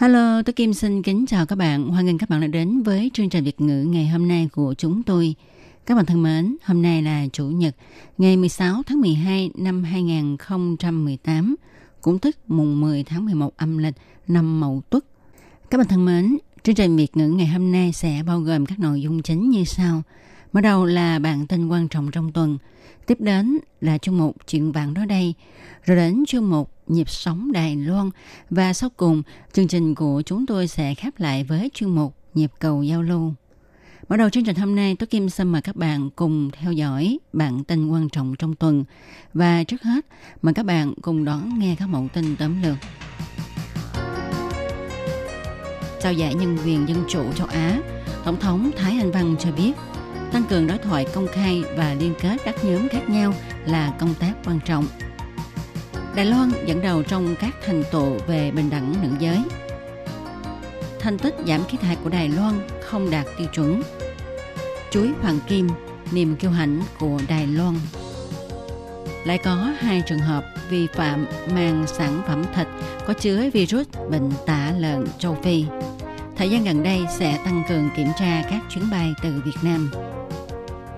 Hello, tôi Kim xin kính chào các bạn. Hoan nghênh các bạn đã đến với chương trình Việt ngữ ngày hôm nay của chúng tôi. Các bạn thân mến, hôm nay là Chủ nhật, ngày 16 tháng 12 năm 2018, cũng tức mùng 10 tháng 11 âm lịch năm Mậu Tuất. Các bạn thân mến, chương trình Việt ngữ ngày hôm nay sẽ bao gồm các nội dung chính như sau. Mở đầu là bản tin quan trọng trong tuần, tiếp đến là chương mục chuyện vàng đó đây, rồi đến chương mục nhịp sống Đài Loan và sau cùng chương trình của chúng tôi sẽ khép lại với chương mục nhịp cầu giao lưu. Mở đầu chương trình hôm nay, tôi Kim xin mời các bạn cùng theo dõi bản tin quan trọng trong tuần. Và trước hết, mời các bạn cùng đón nghe các mẫu tin tóm lược. Trao giải nhân quyền dân chủ châu Á, Tổng thống Thái Anh Văn cho biết tăng cường đối thoại công khai và liên kết các nhóm khác nhau là công tác quan trọng. Đài Loan dẫn đầu trong các thành tựu về bình đẳng nữ giới. Thành tích giảm khí thải của Đài Loan không đạt tiêu chuẩn. Chuối hoàng kim, niềm kiêu hãnh của Đài Loan. Lại có hai trường hợp vi phạm mang sản phẩm thịt có chứa virus bệnh tả lợn châu Phi. Thời gian gần đây sẽ tăng cường kiểm tra các chuyến bay từ Việt Nam.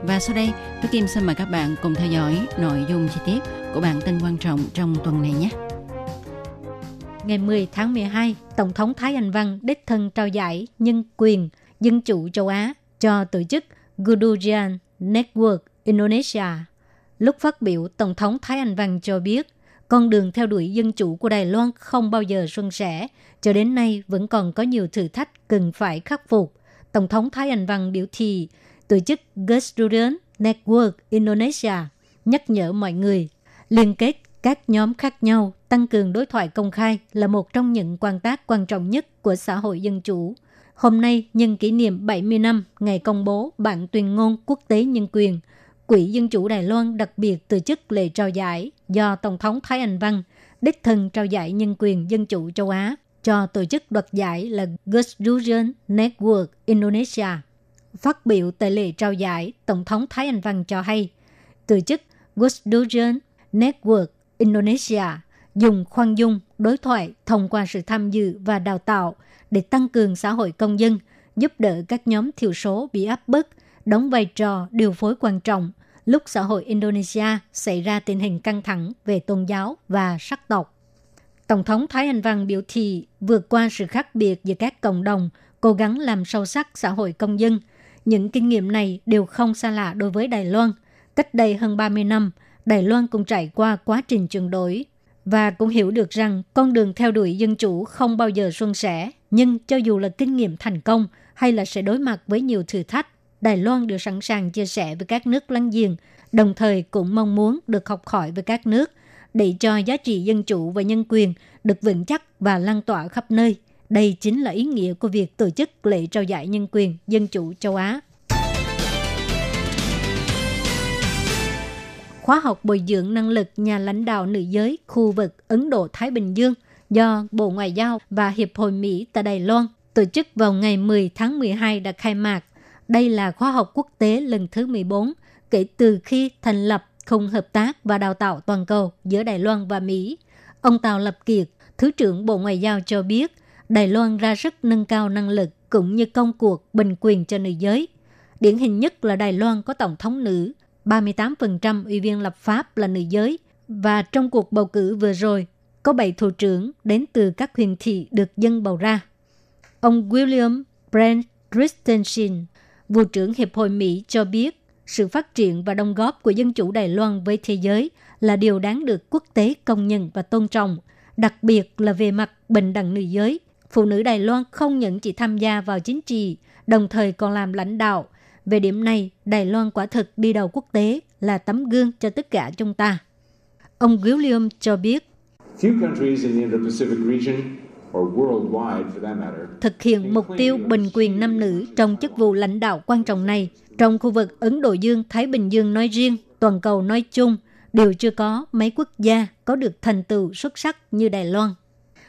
Và sau đây, tôi Kim xin mời các bạn cùng theo dõi nội dung chi tiết của bản tin quan trọng trong tuần này nhé. Ngày 10 tháng 12, Tổng thống Thái Anh Văn đích thân trao giải nhân quyền dân chủ châu Á cho tổ chức Gudujan Network Indonesia. Lúc phát biểu, Tổng thống Thái Anh Văn cho biết con đường theo đuổi dân chủ của Đài Loan không bao giờ suôn sẻ. Cho đến nay vẫn còn có nhiều thử thách cần phải khắc phục. Tổng thống Thái Anh Văn biểu thị tổ chức Gudujan Network Indonesia nhắc nhở mọi người liên kết các nhóm khác nhau, tăng cường đối thoại công khai là một trong những quan tác quan trọng nhất của xã hội dân chủ. Hôm nay, nhân kỷ niệm 70 năm ngày công bố bản tuyên ngôn quốc tế nhân quyền, Quỹ Dân chủ Đài Loan đặc biệt tổ chức lễ trao giải do Tổng thống Thái Anh Văn đích thân trao giải nhân quyền dân chủ châu Á cho tổ chức đoạt giải là Gudujan Network Indonesia. Phát biểu tại lễ trao giải, Tổng thống Thái Anh Văn cho hay, tổ chức Gusdurian Network Indonesia dùng khoan dung, đối thoại thông qua sự tham dự và đào tạo để tăng cường xã hội công dân, giúp đỡ các nhóm thiểu số bị áp bức, đóng vai trò điều phối quan trọng lúc xã hội Indonesia xảy ra tình hình căng thẳng về tôn giáo và sắc tộc. Tổng thống Thái Anh Văn biểu thị vượt qua sự khác biệt giữa các cộng đồng, cố gắng làm sâu sắc xã hội công dân. Những kinh nghiệm này đều không xa lạ đối với Đài Loan. Cách đây hơn 30 năm, Đài Loan cũng trải qua quá trình chuyển đổi và cũng hiểu được rằng con đường theo đuổi dân chủ không bao giờ suôn sẻ. Nhưng cho dù là kinh nghiệm thành công hay là sẽ đối mặt với nhiều thử thách, Đài Loan đều sẵn sàng chia sẻ với các nước láng giềng, đồng thời cũng mong muốn được học hỏi với các nước để cho giá trị dân chủ và nhân quyền được vững chắc và lan tỏa khắp nơi. Đây chính là ý nghĩa của việc tổ chức lễ trao giải nhân quyền dân chủ châu Á. khóa học bồi dưỡng năng lực nhà lãnh đạo nữ giới khu vực Ấn Độ-Thái Bình Dương do Bộ Ngoại giao và Hiệp hội Mỹ tại Đài Loan tổ chức vào ngày 10 tháng 12 đã khai mạc. Đây là khóa học quốc tế lần thứ 14 kể từ khi thành lập Khung Hợp tác và Đào tạo Toàn cầu giữa Đài Loan và Mỹ. Ông Tào Lập Kiệt, Thứ trưởng Bộ Ngoại giao cho biết, Đài Loan ra sức nâng cao năng lực cũng như công cuộc bình quyền cho nữ giới. Điển hình nhất là Đài Loan có tổng thống nữ, 38% ủy viên lập pháp là nữ giới và trong cuộc bầu cử vừa rồi có 7 thủ trưởng đến từ các huyện thị được dân bầu ra. Ông William Brent Christensen, vụ trưởng Hiệp hội Mỹ cho biết sự phát triển và đóng góp của dân chủ Đài Loan với thế giới là điều đáng được quốc tế công nhận và tôn trọng, đặc biệt là về mặt bình đẳng nữ giới. Phụ nữ Đài Loan không những chỉ tham gia vào chính trị, đồng thời còn làm lãnh đạo, về điểm này, Đài Loan quả thực đi đầu quốc tế là tấm gương cho tất cả chúng ta. Ông William cho biết, Few countries in the Indo-Pacific region or worldwide for that matter thực hiện mục tiêu bình quyền nam nữ trong chức vụ lãnh đạo quan trọng này trong khu vực Ấn Độ Dương-Thái Bình Dương nói riêng, toàn cầu nói chung, đều chưa có mấy quốc gia có được thành tựu xuất sắc như Đài Loan.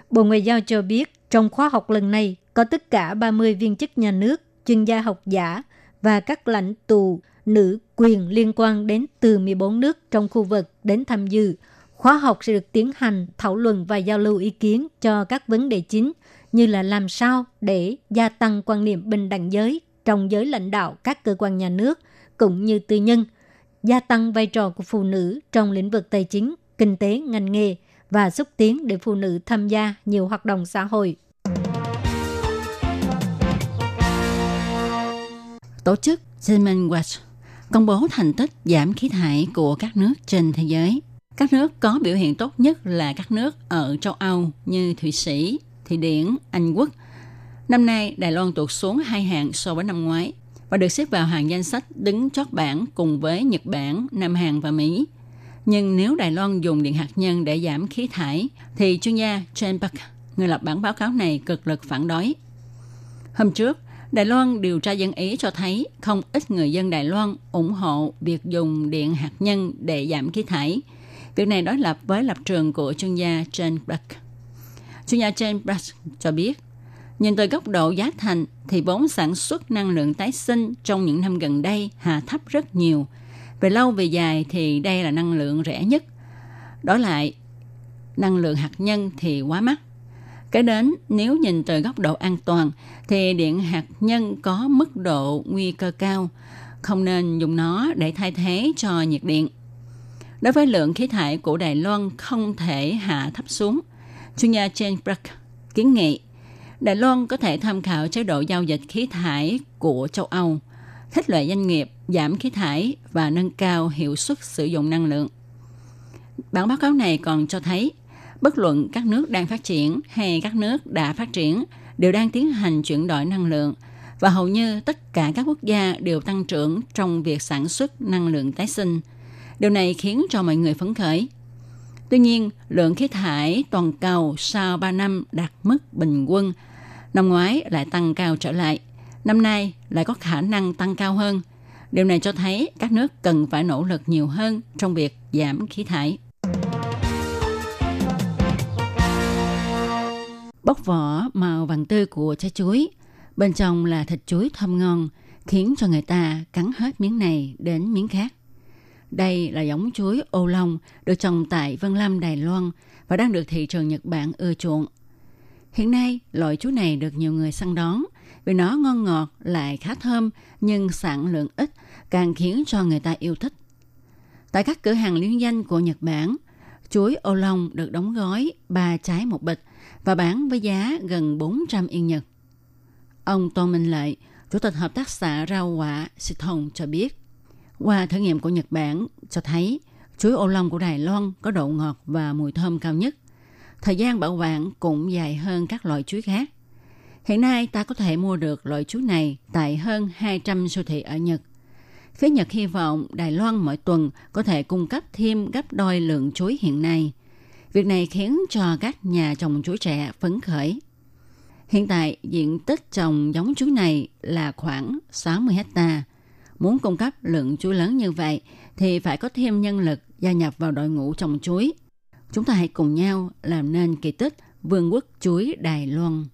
Bộ Ngoại giao cho biết, trong khóa học lần này có tất cả 30 viên chức nhà nước, chuyên gia học giả và các lãnh tụ nữ quyền liên quan đến từ 14 nước trong khu vực đến tham dự. Khóa học sẽ được tiến hành thảo luận và giao lưu ý kiến cho các vấn đề chính như là làm sao để gia tăng quan niệm bình đẳng giới trong giới lãnh đạo các cơ quan nhà nước cũng như tư nhân, gia tăng vai trò của phụ nữ trong lĩnh vực tài chính, kinh tế, ngành nghề và xúc tiến để phụ nữ tham gia nhiều hoạt động xã hội. Tổ chức Human Watch công bố thành tích giảm khí thải của các nước trên thế giới. Các nước có biểu hiện tốt nhất là các nước ở châu Âu như Thụy Sĩ, Thụy Điển, Anh Quốc. Năm nay, Đài Loan tụt xuống hai hạng so với năm ngoái và được xếp vào hàng danh sách đứng chót bảng cùng với Nhật Bản, Nam Hàn và Mỹ. Nhưng nếu Đài Loan dùng điện hạt nhân để giảm khí thải, thì chuyên gia Chen Park, người lập bản báo cáo này cực lực phản đối. Hôm trước, Đài Loan điều tra dân Ý cho thấy không ít người dân Đài Loan ủng hộ việc dùng điện hạt nhân để giảm khí thải. Việc này đối lập với lập trường của chuyên gia Chen Park. Chuyên gia Chen Park cho biết, nhìn từ góc độ giá thành thì vốn sản xuất năng lượng tái sinh trong những năm gần đây hạ thấp rất nhiều. Về lâu về dài thì đây là năng lượng rẻ nhất. Đó lại, năng lượng hạt nhân thì quá mắc cái đến nếu nhìn từ góc độ an toàn thì điện hạt nhân có mức độ nguy cơ cao, không nên dùng nó để thay thế cho nhiệt điện. Đối với lượng khí thải của Đài Loan không thể hạ thấp xuống, chuyên gia Jane Brack kiến nghị Đài Loan có thể tham khảo chế độ giao dịch khí thải của châu Âu, thích loại doanh nghiệp giảm khí thải và nâng cao hiệu suất sử dụng năng lượng. Bản báo cáo này còn cho thấy bất luận các nước đang phát triển hay các nước đã phát triển đều đang tiến hành chuyển đổi năng lượng và hầu như tất cả các quốc gia đều tăng trưởng trong việc sản xuất năng lượng tái sinh. Điều này khiến cho mọi người phấn khởi. Tuy nhiên, lượng khí thải toàn cầu sau 3 năm đạt mức bình quân. Năm ngoái lại tăng cao trở lại. Năm nay lại có khả năng tăng cao hơn. Điều này cho thấy các nước cần phải nỗ lực nhiều hơn trong việc giảm khí thải. Bóc vỏ màu vàng tươi của trái chuối, bên trong là thịt chuối thơm ngon, khiến cho người ta cắn hết miếng này đến miếng khác. Đây là giống chuối ô long được trồng tại Vân Lâm, Đài Loan và đang được thị trường Nhật Bản ưa chuộng. Hiện nay, loại chuối này được nhiều người săn đón vì nó ngon ngọt lại khá thơm nhưng sản lượng ít càng khiến cho người ta yêu thích. Tại các cửa hàng liên danh của Nhật Bản, chuối ô long được đóng gói 3 trái một bịch và bán với giá gần 400 yên Nhật. Ông Tô Minh Lợi, Chủ tịch Hợp tác xã rau quả Sĩ Hồng cho biết, qua thử nghiệm của Nhật Bản cho thấy chuối ô long của Đài Loan có độ ngọt và mùi thơm cao nhất. Thời gian bảo quản cũng dài hơn các loại chuối khác. Hiện nay ta có thể mua được loại chuối này tại hơn 200 siêu thị ở Nhật. Phía Nhật hy vọng Đài Loan mỗi tuần có thể cung cấp thêm gấp đôi lượng chuối hiện nay. Việc này khiến cho các nhà trồng chuối trẻ phấn khởi. Hiện tại, diện tích trồng giống chuối này là khoảng 60 hecta. Muốn cung cấp lượng chuối lớn như vậy thì phải có thêm nhân lực gia nhập vào đội ngũ trồng chuối. Chúng ta hãy cùng nhau làm nên kỳ tích Vương quốc chuối Đài Loan.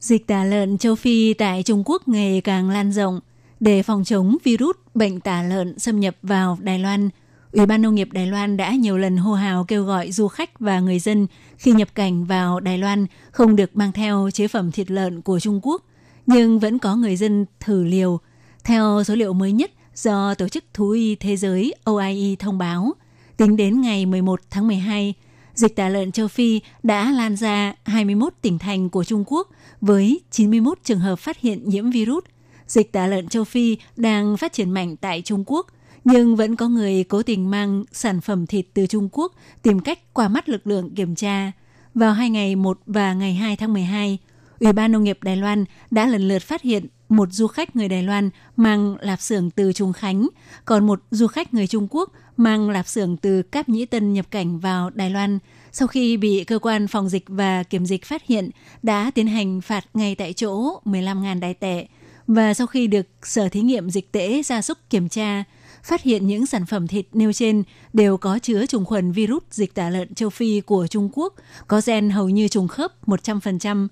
Dịch tả lợn châu Phi tại Trung Quốc ngày càng lan rộng. Để phòng chống virus bệnh tả lợn xâm nhập vào Đài Loan, Ủy ban Nông nghiệp Đài Loan đã nhiều lần hô hào kêu gọi du khách và người dân khi nhập cảnh vào Đài Loan không được mang theo chế phẩm thịt lợn của Trung Quốc, nhưng vẫn có người dân thử liều. Theo số liệu mới nhất do Tổ chức Thú y Thế giới OIE thông báo, tính đến ngày 11 tháng 12, dịch tả lợn châu Phi đã lan ra 21 tỉnh thành của Trung Quốc với 91 trường hợp phát hiện nhiễm virus – dịch tả lợn châu Phi đang phát triển mạnh tại Trung Quốc, nhưng vẫn có người cố tình mang sản phẩm thịt từ Trung Quốc tìm cách qua mắt lực lượng kiểm tra. Vào hai ngày 1 và ngày 2 tháng 12, Ủy ban Nông nghiệp Đài Loan đã lần lượt phát hiện một du khách người Đài Loan mang lạp xưởng từ Trung Khánh, còn một du khách người Trung Quốc mang lạp xưởng từ Cáp Nhĩ Tân nhập cảnh vào Đài Loan sau khi bị cơ quan phòng dịch và kiểm dịch phát hiện đã tiến hành phạt ngay tại chỗ 15.000 đài tệ và sau khi được Sở Thí nghiệm Dịch tễ Gia súc kiểm tra, phát hiện những sản phẩm thịt nêu trên đều có chứa trùng khuẩn virus dịch tả lợn châu Phi của Trung Quốc, có gen hầu như trùng khớp 100%.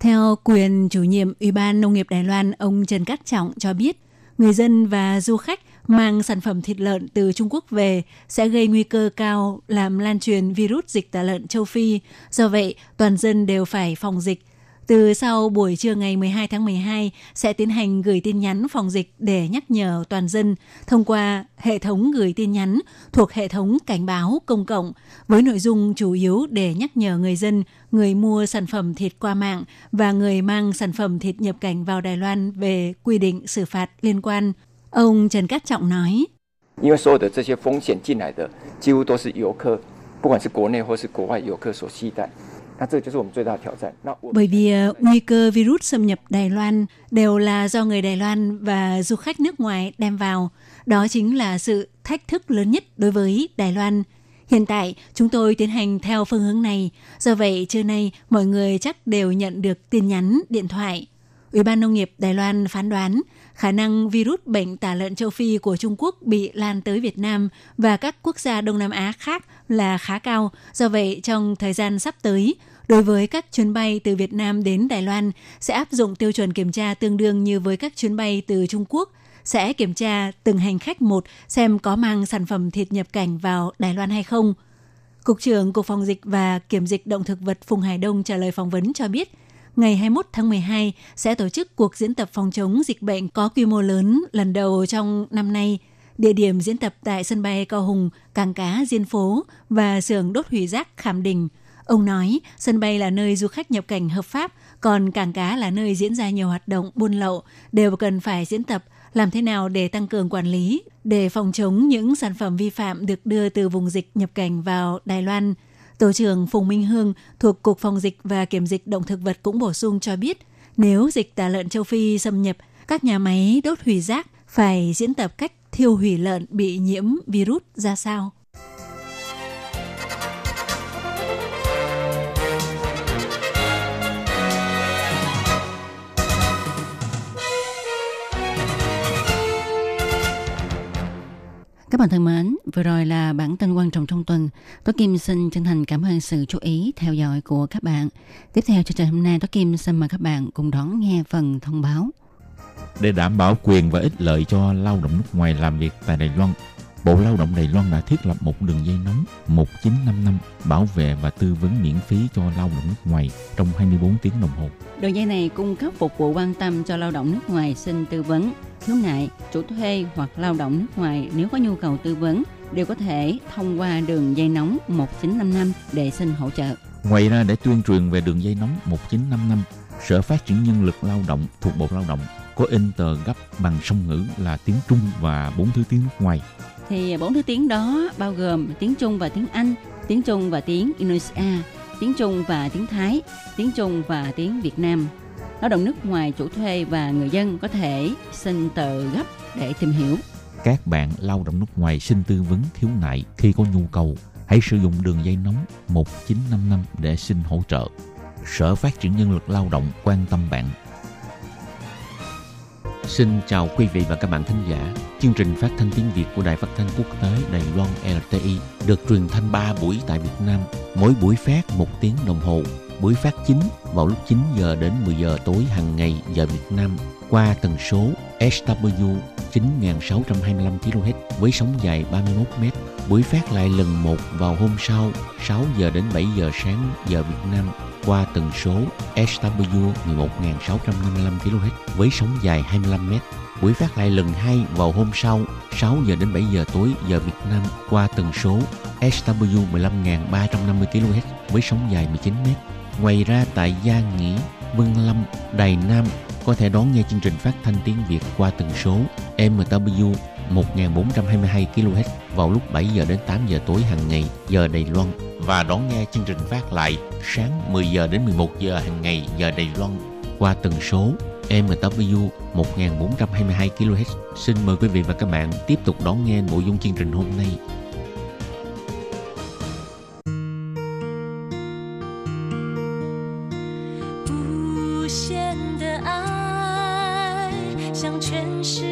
Theo quyền chủ nhiệm Ủy ban Nông nghiệp Đài Loan, ông Trần Cát Trọng cho biết, người dân và du khách mang sản phẩm thịt lợn từ Trung Quốc về sẽ gây nguy cơ cao làm lan truyền virus dịch tả lợn châu Phi. Do vậy, toàn dân đều phải phòng dịch. Từ sau buổi trưa ngày 12 tháng 12 sẽ tiến hành gửi tin nhắn phòng dịch để nhắc nhở toàn dân thông qua hệ thống gửi tin nhắn thuộc hệ thống cảnh báo công cộng với nội dung chủ yếu để nhắc nhở người dân, người mua sản phẩm thịt qua mạng và người mang sản phẩm thịt nhập cảnh vào Đài Loan về quy định xử phạt liên quan. Ông Trần Cát Trọng nói, bởi vì ờ, ờ, nguy cơ virus xâm nhập Đài Loan đều là do người Đài Loan và du khách nước ngoài đem vào. Đó chính là sự thách thức lớn nhất đối với Đài Loan. Hiện tại, chúng tôi tiến hành theo phương hướng này. Do vậy, trưa nay, mọi người chắc đều nhận được tin nhắn, điện thoại – Ủy ban Nông nghiệp Đài Loan phán đoán khả năng virus bệnh tả lợn châu Phi của Trung Quốc bị lan tới Việt Nam và các quốc gia Đông Nam Á khác là khá cao. Do vậy, trong thời gian sắp tới, đối với các chuyến bay từ Việt Nam đến Đài Loan sẽ áp dụng tiêu chuẩn kiểm tra tương đương như với các chuyến bay từ Trung Quốc sẽ kiểm tra từng hành khách một xem có mang sản phẩm thịt nhập cảnh vào Đài Loan hay không. Cục trưởng Cục Phòng dịch và Kiểm dịch động thực vật Phùng Hải Đông trả lời phỏng vấn cho biết, ngày 21 tháng 12 sẽ tổ chức cuộc diễn tập phòng chống dịch bệnh có quy mô lớn lần đầu trong năm nay. Địa điểm diễn tập tại sân bay Cao Hùng, cảng cá Diên Phố và xưởng đốt hủy rác Khảm Đình – Ông nói, sân bay là nơi du khách nhập cảnh hợp pháp, còn cảng cá là nơi diễn ra nhiều hoạt động buôn lậu, đều cần phải diễn tập làm thế nào để tăng cường quản lý, để phòng chống những sản phẩm vi phạm được đưa từ vùng dịch nhập cảnh vào Đài Loan. Tổ trưởng Phùng Minh Hương thuộc Cục Phòng dịch và Kiểm dịch động thực vật cũng bổ sung cho biết, nếu dịch tả lợn châu Phi xâm nhập, các nhà máy đốt hủy rác phải diễn tập cách thiêu hủy lợn bị nhiễm virus ra sao. Các bạn thân mến, vừa rồi là bản tin quan trọng trong tuần. Tôi Kim xin chân thành cảm ơn sự chú ý theo dõi của các bạn. Tiếp theo chương trình hôm nay, tôi Kim xin mời các bạn cùng đón nghe phần thông báo. Để đảm bảo quyền và ích lợi cho lao động nước ngoài làm việc tại Đài Loan, Bộ Lao động Đài Loan đã thiết lập một đường dây nóng 1955 bảo vệ và tư vấn miễn phí cho lao động nước ngoài trong 24 tiếng đồng hồ. Đường dây này cung cấp phục vụ quan tâm cho lao động nước ngoài xin tư vấn, khiếu nại, chủ thuê hoặc lao động nước ngoài nếu có nhu cầu tư vấn đều có thể thông qua đường dây nóng 1955 để xin hỗ trợ. Ngoài ra để tuyên truyền về đường dây nóng 1955, Sở Phát triển Nhân lực Lao động thuộc Bộ Lao động có in tờ gấp bằng song ngữ là tiếng Trung và bốn thứ tiếng nước ngoài thì bốn thứ tiếng đó bao gồm tiếng Trung và tiếng Anh, tiếng Trung và tiếng Indonesia, tiếng Trung và tiếng Thái, tiếng Trung và tiếng Việt Nam. Lao động nước ngoài chủ thuê và người dân có thể xin tờ gấp để tìm hiểu. Các bạn lao động nước ngoài xin tư vấn khiếu nại khi có nhu cầu, hãy sử dụng đường dây nóng 1955 để xin hỗ trợ. Sở Phát triển Nhân lực Lao động quan tâm bạn Xin chào quý vị và các bạn thính giả. Chương trình phát thanh tiếng Việt của Đài Phát thanh Quốc tế Đài Loan LTI được truyền thanh 3 buổi tại Việt Nam, mỗi buổi phát 1 tiếng đồng hồ. Buổi phát chính vào lúc 9 giờ đến 10 giờ tối hàng ngày giờ Việt Nam qua tần số SW 9625 kHz với sóng dài 31 m. Buổi phát lại lần một vào hôm sau 6 giờ đến 7 giờ sáng giờ Việt Nam qua tần số SW 11655 kHz với sóng dài 25 m. Buổi phát lại lần hai vào hôm sau 6 giờ đến 7 giờ tối giờ Việt Nam qua tần số SW 15350 kHz với sóng dài 19 m. Ngoài ra tại Gia Nghĩa, Vân Lâm, Đài Nam có thể đón nghe chương trình phát thanh tiếng Việt qua tần số MW 1422 kHz vào lúc 7 giờ đến 8 giờ tối hàng ngày giờ Đài Loan và đón nghe chương trình phát lại sáng 10 giờ đến 11 giờ hàng ngày giờ Đài Loan qua tần số MW 1422 kHz. Xin mời quý vị và các bạn tiếp tục đón nghe nội dung chương trình hôm nay. 向全世界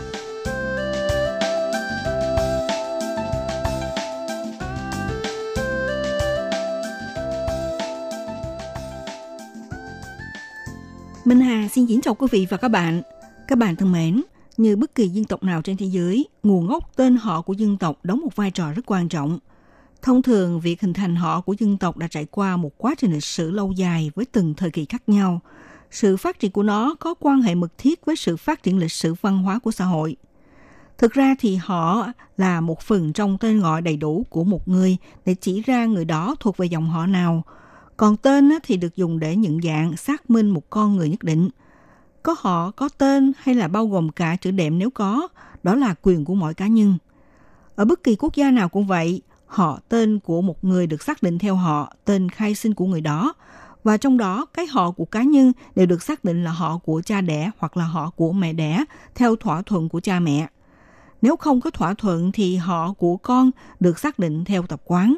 Minh Hà xin kính chào quý vị và các bạn. Các bạn thân mến, như bất kỳ dân tộc nào trên thế giới, nguồn gốc tên họ của dân tộc đóng một vai trò rất quan trọng. Thông thường, việc hình thành họ của dân tộc đã trải qua một quá trình lịch sử lâu dài với từng thời kỳ khác nhau. Sự phát triển của nó có quan hệ mật thiết với sự phát triển lịch sử văn hóa của xã hội. Thực ra thì họ là một phần trong tên gọi đầy đủ của một người để chỉ ra người đó thuộc về dòng họ nào. Còn tên thì được dùng để nhận dạng xác minh một con người nhất định. Có họ, có tên hay là bao gồm cả chữ đệm nếu có, đó là quyền của mỗi cá nhân. Ở bất kỳ quốc gia nào cũng vậy, họ tên của một người được xác định theo họ, tên khai sinh của người đó. Và trong đó, cái họ của cá nhân đều được xác định là họ của cha đẻ hoặc là họ của mẹ đẻ, theo thỏa thuận của cha mẹ. Nếu không có thỏa thuận thì họ của con được xác định theo tập quán.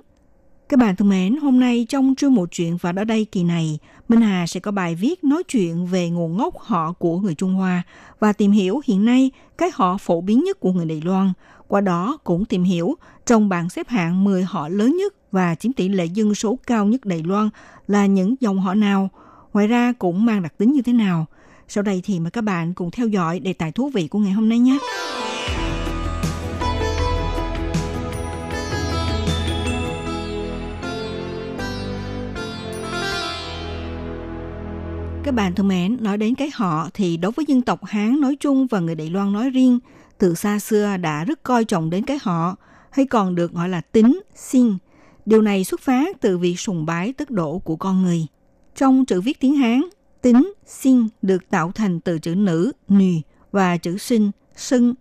Các bạn thân mến, hôm nay trong chương một chuyện và ở đây kỳ này, Minh Hà sẽ có bài viết nói chuyện về nguồn gốc họ của người Trung Hoa và tìm hiểu hiện nay cái họ phổ biến nhất của người Đài Loan. Qua đó cũng tìm hiểu trong bảng xếp hạng 10 họ lớn nhất và chiếm tỷ lệ dân số cao nhất Đài Loan là những dòng họ nào. Ngoài ra cũng mang đặc tính như thế nào. Sau đây thì mời các bạn cùng theo dõi đề tài thú vị của ngày hôm nay nhé. Các bạn thân mến, nói đến cái họ thì đối với dân tộc Hán nói chung và người Đài Loan nói riêng, từ xa xưa đã rất coi trọng đến cái họ, hay còn được gọi là tính, sinh. Điều này xuất phát từ việc sùng bái tức độ của con người. Trong chữ viết tiếng Hán, tính, sinh được tạo thành từ chữ nữ, nì và chữ sinh, sưng.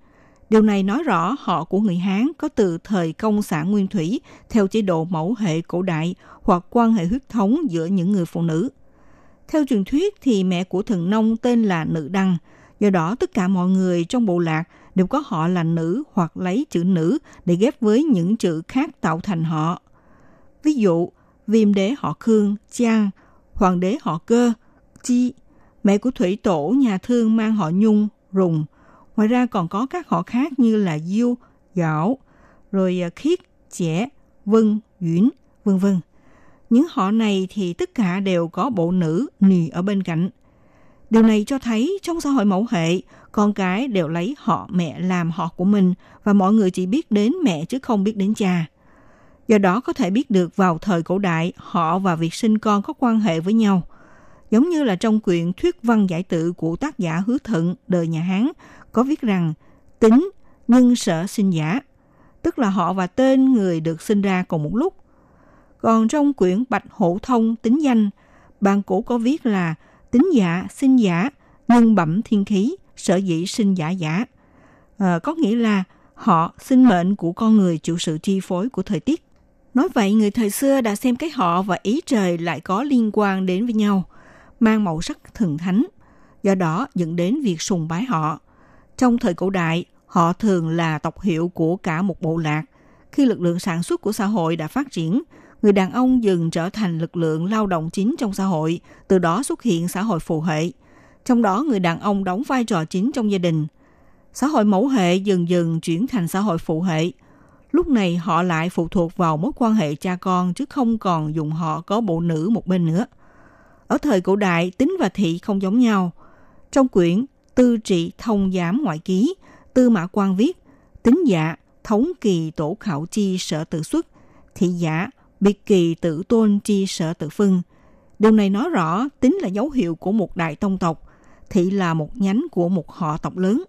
Điều này nói rõ họ của người Hán có từ thời công xã Nguyên Thủy theo chế độ mẫu hệ cổ đại hoặc quan hệ huyết thống giữa những người phụ nữ. Theo truyền thuyết thì mẹ của thần nông tên là Nữ Đăng, do đó tất cả mọi người trong bộ lạc đều có họ là nữ hoặc lấy chữ nữ để ghép với những chữ khác tạo thành họ. Ví dụ, viêm đế họ Khương, Trang, hoàng đế họ Cơ, Chi, mẹ của thủy tổ nhà thương mang họ Nhung, Rùng. Ngoài ra còn có các họ khác như là Diêu, Giảo, rồi à, Khiết, Trẻ, Vân, Duyển, vân vân. Những họ này thì tất cả đều có bộ nữ, nì ở bên cạnh. Điều này cho thấy trong xã hội mẫu hệ, con cái đều lấy họ mẹ làm họ của mình và mọi người chỉ biết đến mẹ chứ không biết đến cha. Do đó có thể biết được vào thời cổ đại, họ và việc sinh con có quan hệ với nhau. Giống như là trong quyển Thuyết văn giải tự của tác giả Hứa Thận đời nhà Hán có viết rằng tính nhân sở sinh giả, tức là họ và tên người được sinh ra cùng một lúc. Còn trong quyển Bạch Hổ Thông tính danh, bản cổ có viết là tính giả, sinh giả, nhân bẩm thiên khí, sở dĩ sinh giả giả. À, có nghĩa là họ sinh mệnh của con người chịu sự chi phối của thời tiết. Nói vậy, người thời xưa đã xem cái họ và ý trời lại có liên quan đến với nhau, mang màu sắc thần thánh, do đó dẫn đến việc sùng bái họ. Trong thời cổ đại, họ thường là tộc hiệu của cả một bộ lạc. Khi lực lượng sản xuất của xã hội đã phát triển, người đàn ông dần trở thành lực lượng lao động chính trong xã hội, từ đó xuất hiện xã hội phụ hệ. Trong đó người đàn ông đóng vai trò chính trong gia đình. Xã hội mẫu hệ dần dần chuyển thành xã hội phụ hệ. Lúc này họ lại phụ thuộc vào mối quan hệ cha con chứ không còn dùng họ có bộ nữ một bên nữa. Ở thời cổ đại, tính và thị không giống nhau. Trong quyển Tư trị thông giám ngoại ký, Tư Mã Quan viết, tính giả, thống kỳ tổ khảo chi sở tự xuất, thị giả, biệt kỳ tự tôn chi sở tự phân. Điều này nói rõ tính là dấu hiệu của một đại tông tộc, thị là một nhánh của một họ tộc lớn.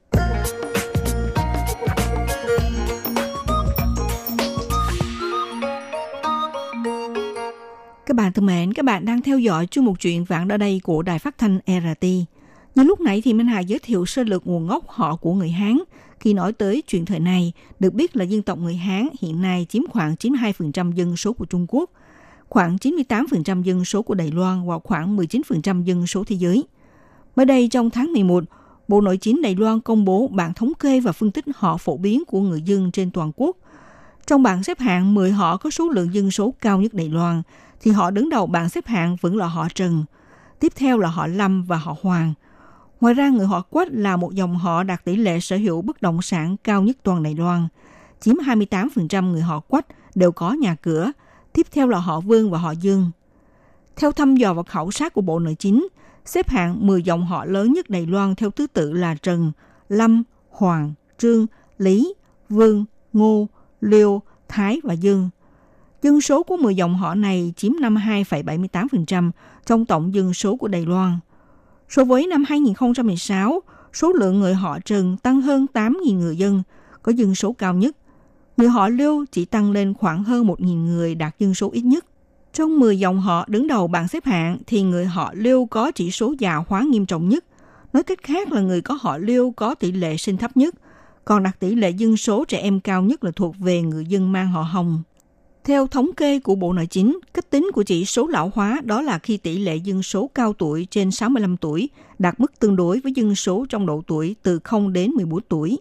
Các bạn thân mến, các bạn đang theo dõi chương mục chuyện vạn ở đây của Đài Phát thanh RT. Như lúc nãy thì Minh Hà giới thiệu sơ lược nguồn gốc họ của người Hán. Khi nói tới chuyện thời này, được biết là dân tộc người Hán hiện nay chiếm khoảng 92% dân số của Trung Quốc, khoảng 98% dân số của Đài Loan và khoảng 19% dân số thế giới. Mới đây trong tháng 11, Bộ Nội chính Đài Loan công bố bản thống kê và phân tích họ phổ biến của người dân trên toàn quốc. Trong bảng xếp hạng 10 họ có số lượng dân số cao nhất Đài Loan, thì họ đứng đầu bảng xếp hạng vẫn là họ Trần. Tiếp theo là họ Lâm và họ Hoàng. Ngoài ra, người họ Quách là một dòng họ đạt tỷ lệ sở hữu bất động sản cao nhất toàn Đài Loan. Chiếm 28% người họ Quách đều có nhà cửa. Tiếp theo là họ Vương và họ Dương. Theo thăm dò và khảo sát của Bộ Nội chính, xếp hạng 10 dòng họ lớn nhất Đài Loan theo thứ tự là Trần, Lâm, Hoàng, Trương, Lý, Vương, Ngô, Liêu, Thái và Dương. Dân số của 10 dòng họ này chiếm 52,78% trong tổng dân số của Đài Loan. So với năm 2016, số lượng người họ Trần tăng hơn 8.000 người dân, có dân số cao nhất. Người họ Lưu chỉ tăng lên khoảng hơn 1.000 người đạt dân số ít nhất. Trong 10 dòng họ đứng đầu bảng xếp hạng thì người họ Lưu có chỉ số già hóa nghiêm trọng nhất. Nói cách khác là người có họ Lưu có tỷ lệ sinh thấp nhất, còn đặt tỷ lệ dân số trẻ em cao nhất là thuộc về người dân mang họ Hồng. Theo thống kê của Bộ Nội chính, cách tính của chỉ số lão hóa đó là khi tỷ lệ dân số cao tuổi trên 65 tuổi đạt mức tương đối với dân số trong độ tuổi từ 0 đến 14 tuổi.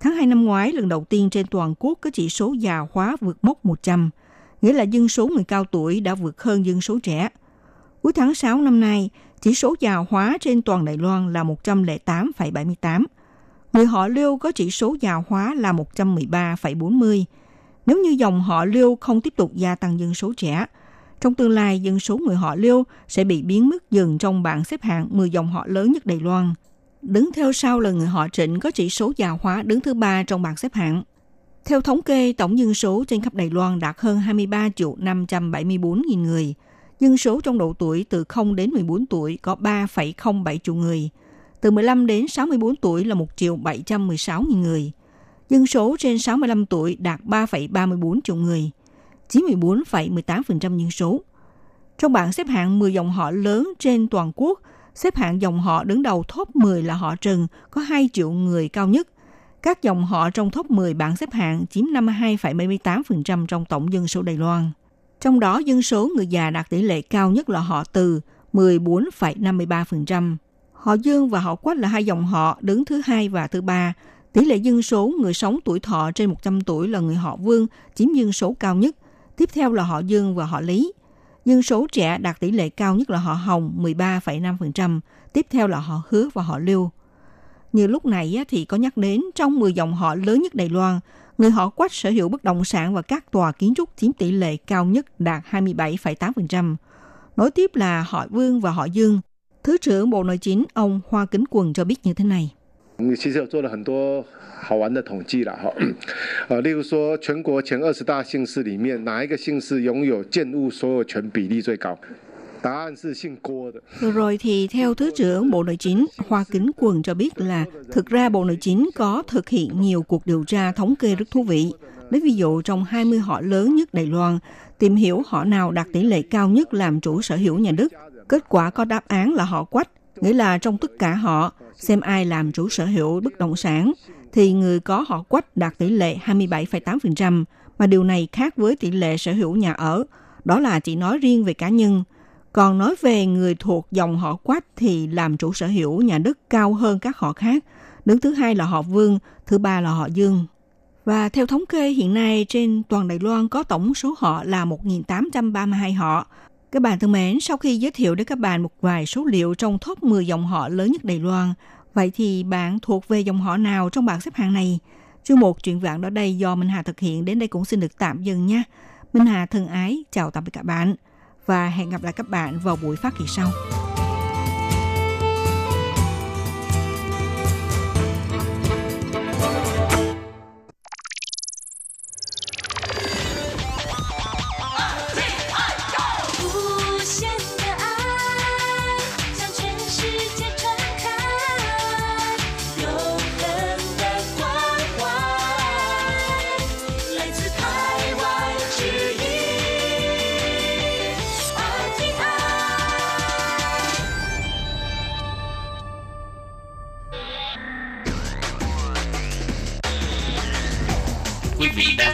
Tháng 2 năm ngoái, lần đầu tiên trên toàn quốc có chỉ số già hóa vượt mốc 100, nghĩa là dân số người cao tuổi đã vượt hơn dân số trẻ. Cuối tháng 6 năm nay, chỉ số già hóa trên toàn Đài Loan là 108,78. Người họ Lưu có chỉ số già hóa là 113,40, nếu như dòng họ Liêu không tiếp tục gia tăng dân số trẻ, trong tương lai dân số người họ Liêu sẽ bị biến mất dần trong bảng xếp hạng 10 dòng họ lớn nhất Đài Loan. Đứng theo sau là người họ Trịnh có chỉ số già hóa đứng thứ ba trong bảng xếp hạng. Theo thống kê, tổng dân số trên khắp Đài Loan đạt hơn 23 triệu 574 nghìn người. Dân số trong độ tuổi từ 0 đến 14 tuổi có 3,07 triệu người. Từ 15 đến 64 tuổi là 1 triệu 716 nghìn người dân số trên 65 tuổi đạt 3,34 triệu người, chiếm 14,18% dân số. Trong bảng xếp hạng 10 dòng họ lớn trên toàn quốc, xếp hạng dòng họ đứng đầu top 10 là họ Trần, có 2 triệu người cao nhất. Các dòng họ trong top 10 bảng xếp hạng chiếm 52,78% trong tổng dân số Đài Loan. Trong đó, dân số người già đạt tỷ lệ cao nhất là họ Từ, 14,53%. Họ Dương và họ Quách là hai dòng họ đứng thứ hai và thứ ba, Tỷ lệ dân số người sống tuổi thọ trên 100 tuổi là người họ Vương chiếm dân số cao nhất, tiếp theo là họ Dương và họ Lý. Dân số trẻ đạt tỷ lệ cao nhất là họ Hồng 13,5%, tiếp theo là họ Hứa và họ Lưu. Như lúc này thì có nhắc đến trong 10 dòng họ lớn nhất Đài Loan, người họ Quách sở hữu bất động sản và các tòa kiến trúc chiếm tỷ lệ cao nhất đạt 27,8%. Nối tiếp là họ Vương và họ Dương. Thứ trưởng Bộ Nội chính ông Hoa Kính Quần cho biết như thế này. 其实有做了很多好玩的统计了哈，呃，例如说全国前二十大姓氏里面，哪一个姓氏拥有建物所有权比例最高？答案是姓郭的. Rồi thì theo Thứ trưởng Bộ Nội chính Hoa Kính Quần cho biết là thực ra Bộ Nội chính có thực hiện nhiều cuộc điều tra thống kê rất thú vị. Lấy ví dụ trong 20 họ lớn nhất Đài Loan, tìm hiểu họ nào đạt tỷ lệ cao nhất làm chủ sở hữu nhà đất. Kết quả có đáp án là họ Quách, nghĩa là trong tất cả họ, xem ai làm chủ sở hữu bất động sản, thì người có họ quách đạt tỷ lệ 27,8%, mà điều này khác với tỷ lệ sở hữu nhà ở, đó là chỉ nói riêng về cá nhân. Còn nói về người thuộc dòng họ quách thì làm chủ sở hữu nhà đất cao hơn các họ khác. Đứng thứ hai là họ Vương, thứ ba là họ Dương. Và theo thống kê hiện nay trên toàn Đài Loan có tổng số họ là 1.832 họ, các bạn thân mến, sau khi giới thiệu đến các bạn một vài số liệu trong top 10 dòng họ lớn nhất Đài Loan, vậy thì bạn thuộc về dòng họ nào trong bảng xếp hạng này? Chương một chuyện vạn đó đây do Minh Hà thực hiện đến đây cũng xin được tạm dừng nha. Minh Hà thân ái chào tạm biệt các bạn và hẹn gặp lại các bạn vào buổi phát kỳ sau.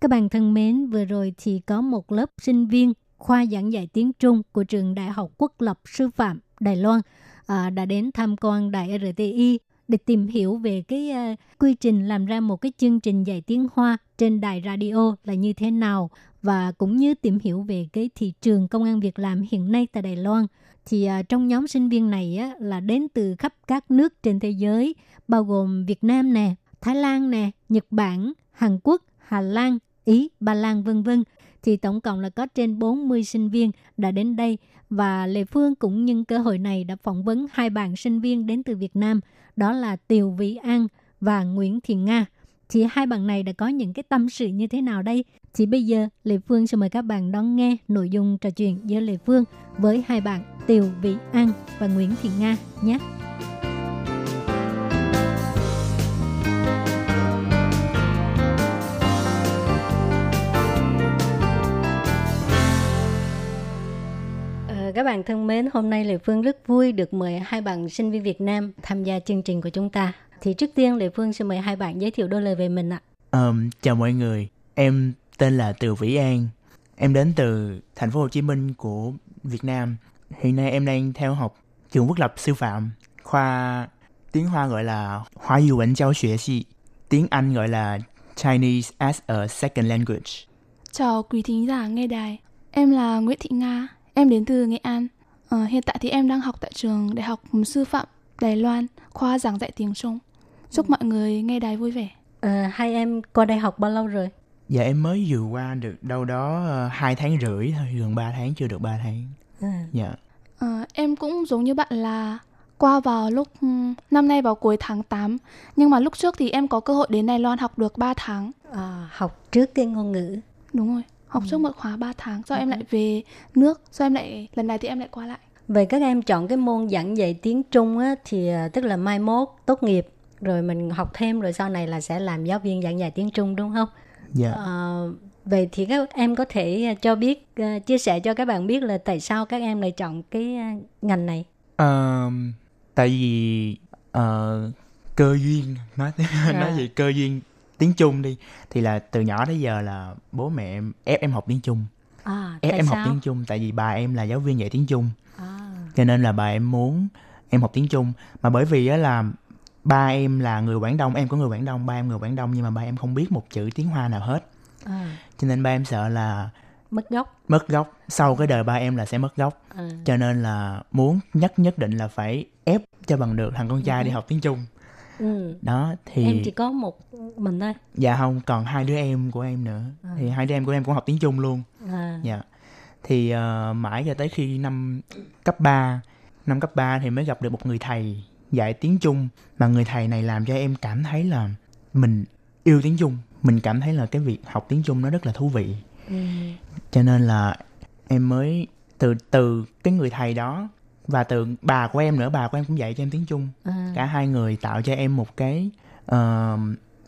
Các bạn thân mến, vừa rồi thì có một lớp sinh viên khoa giảng dạy tiếng Trung của trường Đại học Quốc lập Sư phạm Đài Loan à, đã đến tham quan Đài RTI để tìm hiểu về cái uh, quy trình làm ra một cái chương trình dạy tiếng Hoa trên đài radio là như thế nào và cũng như tìm hiểu về cái thị trường công an việc làm hiện nay tại Đài Loan. Thì uh, trong nhóm sinh viên này á, là đến từ khắp các nước trên thế giới, bao gồm Việt Nam nè, Thái Lan nè, Nhật Bản, Hàn Quốc, Hà Lan, Ý, Ba Lan vân vân thì tổng cộng là có trên 40 sinh viên đã đến đây và Lê Phương cũng nhân cơ hội này đã phỏng vấn hai bạn sinh viên đến từ Việt Nam, đó là Tiều Vĩ An và Nguyễn Thiện Nga. Thì hai bạn này đã có những cái tâm sự như thế nào đây? Thì bây giờ Lê Phương sẽ mời các bạn đón nghe nội dung trò chuyện giữa Lê Phương với hai bạn Tiều Vĩ An và Nguyễn Thiện Nga nhé. Các bạn thân mến, hôm nay Lê Phương rất vui được mời hai bạn sinh viên Việt Nam tham gia chương trình của chúng ta. Thì trước tiên Lê Phương sẽ mời hai bạn giới thiệu đôi lời về mình ạ. Um, chào mọi người, em tên là Từ Vĩ An. Em đến từ thành phố Hồ Chí Minh của Việt Nam. Hiện nay em đang theo học trường quốc lập sư phạm, khoa tiếng Hoa gọi là Hoa ngữ văn giáo xuế 系, tiếng Anh gọi là Chinese as a second language. Chào quý thính giả nghe đài, em là Nguyễn Thị Nga, em đến từ Nghệ An. Ờ, hiện tại thì em đang học tại trường Đại học Sư phạm Đài Loan, khoa giảng dạy tiếng Trung. Chúc mọi người nghe đài vui vẻ. Ờ, hai em qua đây học bao lâu rồi? Dạ em mới vừa qua được đâu đó uh, 2 tháng rưỡi thôi, gần 3 tháng chưa được 3 tháng. À. Dạ. Ờ, em cũng giống như bạn là qua vào lúc ừm, năm nay vào cuối tháng 8 nhưng mà lúc trước thì em có cơ hội đến Đài Loan học được 3 tháng. À, học trước cái ngôn ngữ. Đúng rồi, học trước một khóa 3 tháng sau em lại về nước, sau em lại lần này thì em lại qua lại. Vậy các em chọn cái môn giảng dạy tiếng Trung á, thì à, tức là mai mốt tốt nghiệp rồi mình học thêm rồi sau này là sẽ làm giáo viên giảng dạy tiếng Trung đúng không? Dạ. Ờ, vậy thì các em có thể à, cho biết à, chia sẻ cho các bạn biết là tại sao các em lại chọn cái à, ngành này? Um, tại vì uh, cơ duyên nói nói gì cơ duyên tiếng Trung đi thì là từ nhỏ tới giờ là bố mẹ em ép em học tiếng Trung. À, ép em sao? học tiếng Trung tại vì bà em là giáo viên dạy tiếng Trung. À, cho nên là bà em muốn em học tiếng Trung. Mà bởi vì á là ba em là người Quảng Đông em có người Quảng Đông ba em người Quảng Đông nhưng mà ba em không biết một chữ tiếng Hoa nào hết. À, cho nên ba em sợ là mất gốc. mất gốc. Sau cái đời ba em là sẽ mất gốc. À, cho nên là muốn nhất nhất định là phải ép cho bằng được thằng con trai đi học tiếng Trung ừ. đó thì Em chỉ có một mình thôi. dạ không còn hai đứa em của em nữa À. thì hai đứa em của em cũng học tiếng Trung luôn À, dạ thì ờ, mãi cho tới khi năm cấp 3 năm cấp 3 thì mới gặp được một người thầy dạy tiếng Trung mà người thầy này làm cho em cảm thấy là mình yêu tiếng Trung mình cảm thấy là cái việc học tiếng Trung nó rất là thú vị ừ. cho nên là em mới từ từ cái người thầy đó và từ bà của em nữa bà của em cũng dạy cho em tiếng Trung À, cả hai người tạo cho em một cái ờ,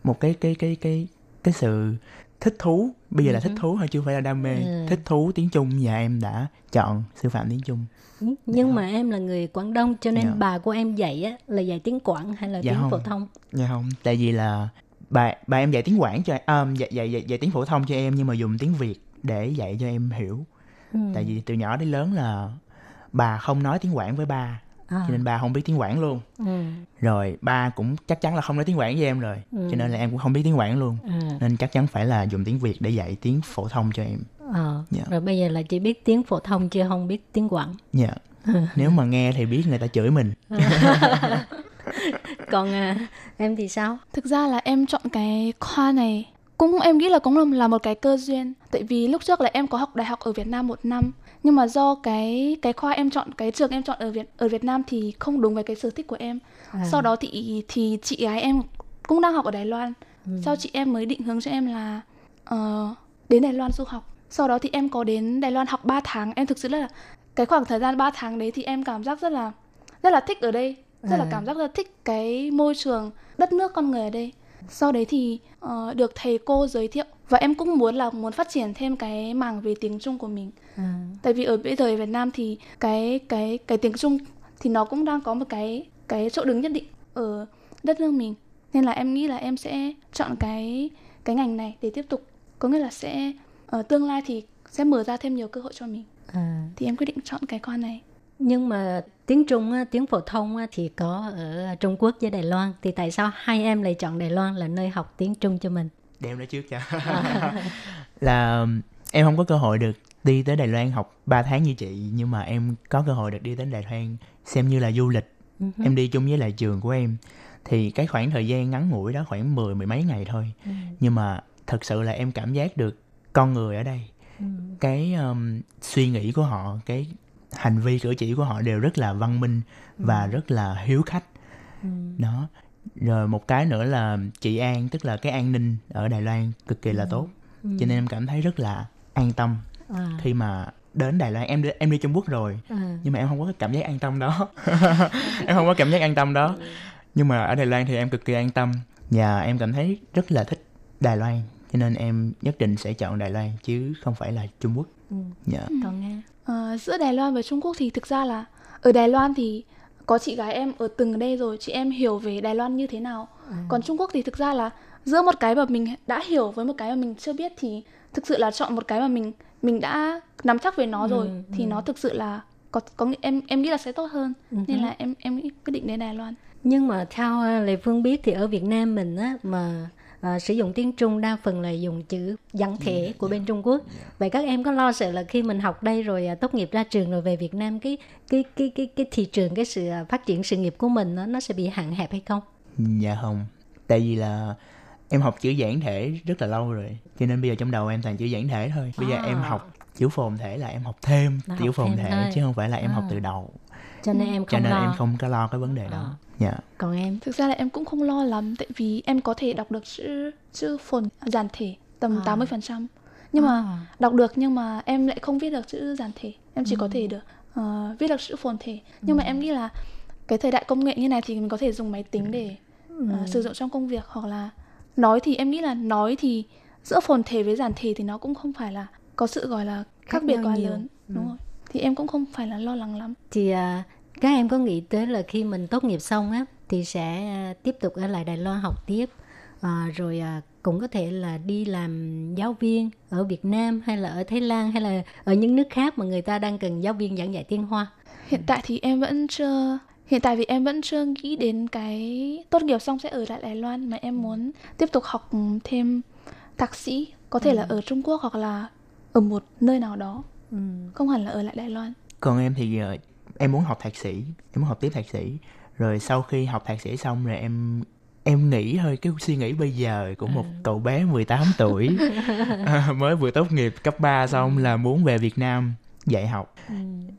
một cái cái cái cái cái sự thích thú bây giờ là Ừ thích hứ. thú thôi chưa phải là đam mê Ừ. thích thú tiếng Trung và em đã chọn sư phạm tiếng Trung nhưng mà em là người Quảng Đông cho nên Dạ. bà của em dạy á là dạy tiếng Quảng hay là Dạ tiếng không. phổ thông? Dạ không, tại vì là bà bà em dạy tiếng Quảng cho à, dạy, dạy dạy dạy tiếng phổ thông cho em nhưng mà dùng tiếng Việt để dạy cho em hiểu. Ừ. Tại vì từ nhỏ đến lớn là bà không nói tiếng Quảng với ba, À. cho nên ba không biết tiếng Quảng luôn. Ừ. Rồi ba cũng chắc chắn là không nói tiếng Quảng với em rồi, Ừ. cho nên là em cũng không biết tiếng Quảng luôn. Ừ. Nên chắc chắn phải là dùng tiếng Việt để dạy tiếng phổ thông cho em. Ờ, Dạ. Rồi bây giờ là chỉ biết tiếng phổ thông chứ không biết tiếng Quảng. Dạ. Nếu mà nghe thì biết người ta chửi mình. Còn à, em thì sao? Thực ra là em chọn cái khoa này cũng em nghĩ là cũng là, là một cái cơ duyên tại vì lúc trước là em có học đại học ở Việt Nam một năm nhưng mà do cái cái khoa em chọn cái trường em chọn ở Việt ở Việt Nam thì không đúng với cái sở thích của em À. sau đó thì thì chị gái em cũng đang học ở Đài Loan Ừ. sau chị em mới định hướng cho em là ờ, đến Đài Loan du học sau đó thì em có đến Đài Loan học 3 tháng em thực sự là cái khoảng thời gian 3 tháng đấy thì em cảm giác rất là rất là thích ở đây rất là À. cảm giác rất là thích cái môi trường đất nước con người ở đây sau đấy thì ờ, được thầy cô giới thiệu và em cũng muốn là muốn phát triển thêm cái mảng về tiếng Trung của mình À. tại vì ở bây giờ ở Việt Nam thì cái cái cái tiếng Trung thì nó cũng đang có một cái cái chỗ đứng nhất định ở đất nước mình nên là em nghĩ là em sẽ chọn cái cái ngành này để tiếp tục có nghĩa là sẽ ở tương lai thì sẽ mở ra thêm nhiều cơ hội cho mình À. thì em quyết định chọn cái khoa này Nhưng mà tiếng Trung, tiếng phổ thông thì có ở Trung Quốc với Đài Loan. Thì tại sao hai em lại chọn Đài Loan là nơi học tiếng Trung cho mình? Đem nó trước cho. là em không có cơ hội được đi tới Đài Loan học 3 tháng như chị nhưng mà em có cơ hội được đi đến Đài Loan xem như là du lịch. Hứ. Em đi chung với lại trường của em thì cái khoảng thời gian ngắn ngủi đó khoảng 10 mười mấy ngày thôi. Ừ. Nhưng mà thật sự là em cảm giác được con người ở đây Ừ. cái um, suy nghĩ của họ cái hành vi cử chỉ của họ đều rất là văn minh và rất là hiếu khách đó rồi một cái nữa là chị An tức là cái an ninh ở Đài Loan cực kỳ là tốt Ừ. cho nên em cảm thấy rất là an tâm À. khi mà đến Đài Loan em đi, em đi Trung Quốc rồi À. nhưng mà em không có cái cảm giác an tâm đó em không có cảm giác an tâm đó nhưng mà ở Đài Loan thì em cực kỳ an tâm và em cảm thấy rất là thích Đài Loan cho nên em nhất định sẽ chọn Đài Loan chứ không phải là Trung Quốc Ừ. dạ Còn nghe. Ờ, giữa Đài Loan và Trung Quốc thì thực ra là ở Đài Loan thì có chị gái em ở từng đây rồi chị em hiểu về Đài Loan như thế nào. Còn Trung Quốc thì thực ra là giữa một cái mà mình đã hiểu với một cái mà mình chưa biết thì thực sự là chọn một cái mà mình mình đã nắm chắc về nó rồi Ừ, thì ừ. nó thực sự là có có em em nghĩ là sẽ tốt hơn. Ừ nên là em em quyết định đến Đài Loan. Nhưng mà theo à, Lê Phương biết thì ở Việt Nam mình á mà à, sử dụng tiếng Trung đa phần là dùng chữ văn thể của bên Trung Quốc. Vậy các em có lo sợ là khi mình học đây rồi à, tốt nghiệp ra trường rồi về Việt Nam cái cái cái cái cái thị trường cái sự à, phát triển sự nghiệp của mình nó nó sẽ bị hạn hẹp hay không? Dạ không Tại vì là em học chữ giản thể rất là lâu rồi Cho nên bây giờ trong đầu em toàn chữ giản thể thôi Bây giờ À. em học chữ phồn thể là em học thêm Là chữ học phồn thể thôi. Chứ không phải là em học À. từ đầu Cho nên em Cho không nên lo. em không có lo cái vấn đề đó. Dạ. Còn em? Thực ra là em cũng không lo lắm tại vì em có thể đọc được chữ chữ phồn giản thể tầm À. 80 phần trăm. Nhưng mà đọc được nhưng mà em lại không viết được chữ giản thể. Em chỉ có thể được ờ, viết được chữ phồn thể. Nhưng mà em nghĩ là cái thời đại công nghệ như này thì mình có thể dùng máy tính để ờ, sử dụng trong công việc hoặc là nói thì em nghĩ là nói thì giữa phồn thể với giản thể thì nó cũng không phải là có sự gọi là khác, Khác biệt quá nhiều. lớn. Ừ. đúng rồi thì em cũng không phải là lo lắng lắm. Thì à, các em có nghĩ tới là khi mình tốt nghiệp xong á thì sẽ à, tiếp tục ở lại Đài Loan học tiếp à, rồi à, cũng có thể là đi làm giáo viên ở Việt Nam hay là ở Thái Lan hay là ở những nước khác mà người ta đang cần giáo viên giảng dạy tiếng Hoa. Hiện tại thì em vẫn chưa hiện tại thì em vẫn chưa nghĩ đến cái tốt nghiệp xong sẽ ở lại Đài Loan mà em muốn tiếp tục học thêm thạc sĩ có thể là ở Trung Quốc hoặc là ở một nơi nào đó Ừ. không hẳn là ở lại Đài Loan Còn em thì ờ, em muốn học thạc sĩ Em muốn học tiếp thạc sĩ Rồi sau khi học thạc sĩ xong rồi em Em nghĩ thôi cái suy nghĩ bây giờ của một cậu bé 18 tuổi à, Mới vừa tốt nghiệp cấp 3 xong là muốn về Việt Nam dạy học Ừ.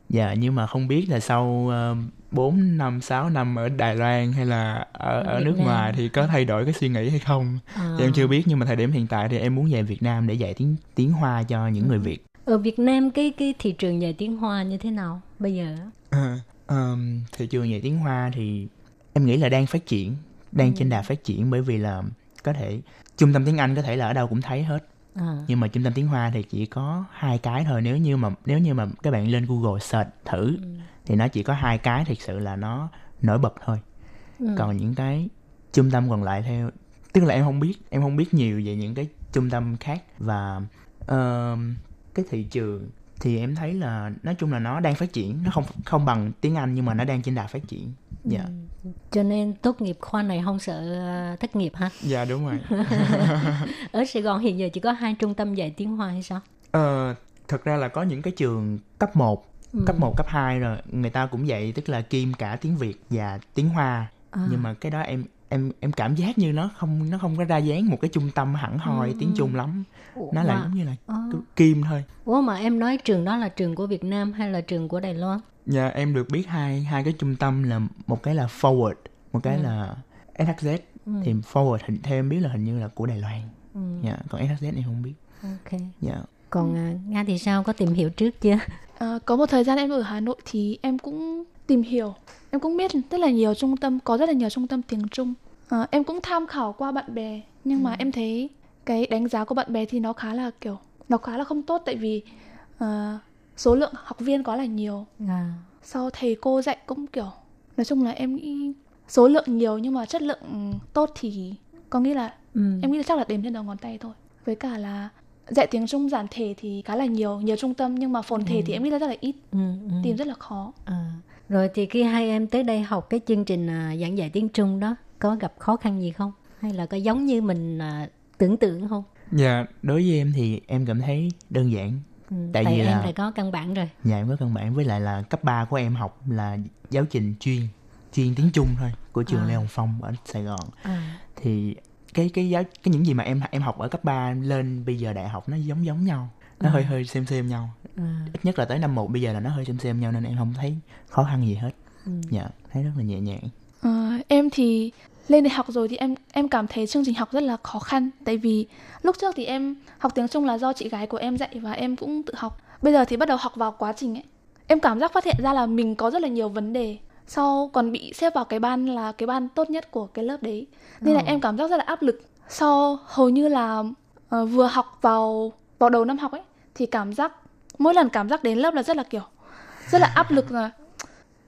Dạ nhưng mà không biết là sau uh, 4 năm 6 năm ở Đài Loan hay là ở, Ở ở Việt nước Nam. ngoài thì có thay đổi cái suy nghĩ hay không À. thì em chưa biết nhưng mà thời điểm hiện tại thì em muốn về Việt Nam để dạy tiếng tiếng Hoa cho những người Việt Ở Việt Nam cái cái thị trường dạy tiếng Hoa như thế nào bây giờ? Ờ, ờm, thị trường dạy tiếng Hoa thì em nghĩ là đang phát triển đang trên đà phát triển bởi vì là có thể trung tâm tiếng Anh có thể là ở đâu cũng thấy hết À. nhưng mà trung tâm tiếng Hoa thì chỉ có hai cái thôi nếu như mà nếu như mà các bạn lên Google search thử thì nó chỉ có hai cái thực sự là nó nổi bật thôi Ừ. còn những cái trung tâm còn lại theo tức là em không biết em không biết nhiều về những cái trung tâm khác và uh, cái thị trường thì em thấy là nói chung là nó đang phát triển nó không không bằng tiếng Anh nhưng mà nó đang trên đà phát triển dạ yeah. ừ. cho nên tốt nghiệp khoa này không sợ ờ, thất nghiệp ha dạ đúng rồi ở Sài Gòn hiện giờ chỉ có hai trung tâm dạy tiếng Hoa hay sao ờ thật ra là có những cái trường cấp 1 ừ. cấp 1, cấp 2 rồi người ta cũng dạy tức là kim cả tiếng Việt và tiếng Hoa à. nhưng mà cái đó em em em cảm giác như nó không nó không có ra dáng một cái trung tâm hẳn hoi ừ. tiếng Trung lắm. Ủa, nó là giống như là à. kim thôi. Ủa mà em nói trường đó là trường của Việt Nam hay là trường của Đài Loan? Dạ em được biết hai hai cái trung tâm là một cái là forward một cái ừ. là SHZ ừ. thì forward hình theo em biết là hình như là của Đài Loan. Ừ. dạ còn SHZ em không biết. Ok. Dạ. Còn à, nga thì sao? Có tìm hiểu trước chưa? À, có một thời gian em ở hà nội thì em cũng tìm hiểu em cũng biết rất là nhiều trung tâm có rất là nhiều trung tâm tiếng trung à, em cũng tham khảo qua bạn bè nhưng ừ. mà em thấy cái đánh giá của bạn bè thì nó khá là kiểu nó khá là không tốt tại vì uh, số lượng học viên quá là nhiều à. sau thầy cô dạy cũng kiểu nói chung là em nghĩ số lượng nhiều nhưng mà chất lượng tốt thì có nghĩa là ừ. em nghĩ là chắc là đếm trên đầu ngón tay thôi với cả là dạy tiếng Trung giản thể thì khá là nhiều nhiều trung tâm nhưng mà phồn thể ừ. thì em nghĩ là rất là ít ừ, ừ. tìm rất là khó à. rồi thì khi hai em tới đây học cái chương trình uh, giảng dạy tiếng Trung đó có gặp khó khăn gì không hay là có giống như mình uh, tưởng tượng không dạ đối với em thì em cảm thấy đơn giản ừ, tại, tại vì em là có căn bản rồi dạ em có căn bản với lại là cấp 3 của em học là giáo trình chuyên chuyên tiếng Trung thôi của trường à. Lê Hồng Phong ở Sài Gòn à. thì cái cái giáo cái những gì mà em em học ở cấp 3 lên bây giờ đại học nó giống giống nhau nó à. hơi hơi xem xem nhau à. ít nhất là tới năm một bây giờ là nó hơi xem xem nhau nên em không thấy khó khăn gì hết ừ. dạ thấy rất là nhẹ nhàng à, em thì lên đại học rồi thì em em cảm thấy chương trình học rất là khó khăn. Tại vì lúc trước thì em học tiếng Trung là do chị gái của em dạy và em cũng tự học. Bây giờ thì bắt đầu học vào quá trình ấy. Em cảm giác phát hiện ra là mình có rất là nhiều vấn đề. Sau còn bị xếp vào cái ban là cái ban tốt nhất của cái lớp đấy. Nên là ờ. em cảm giác rất là áp lực. Sau hầu như là uh, vừa học vào vào đầu năm học ấy thì cảm giác mỗi lần cảm giác đến lớp là rất là kiểu rất là áp lực là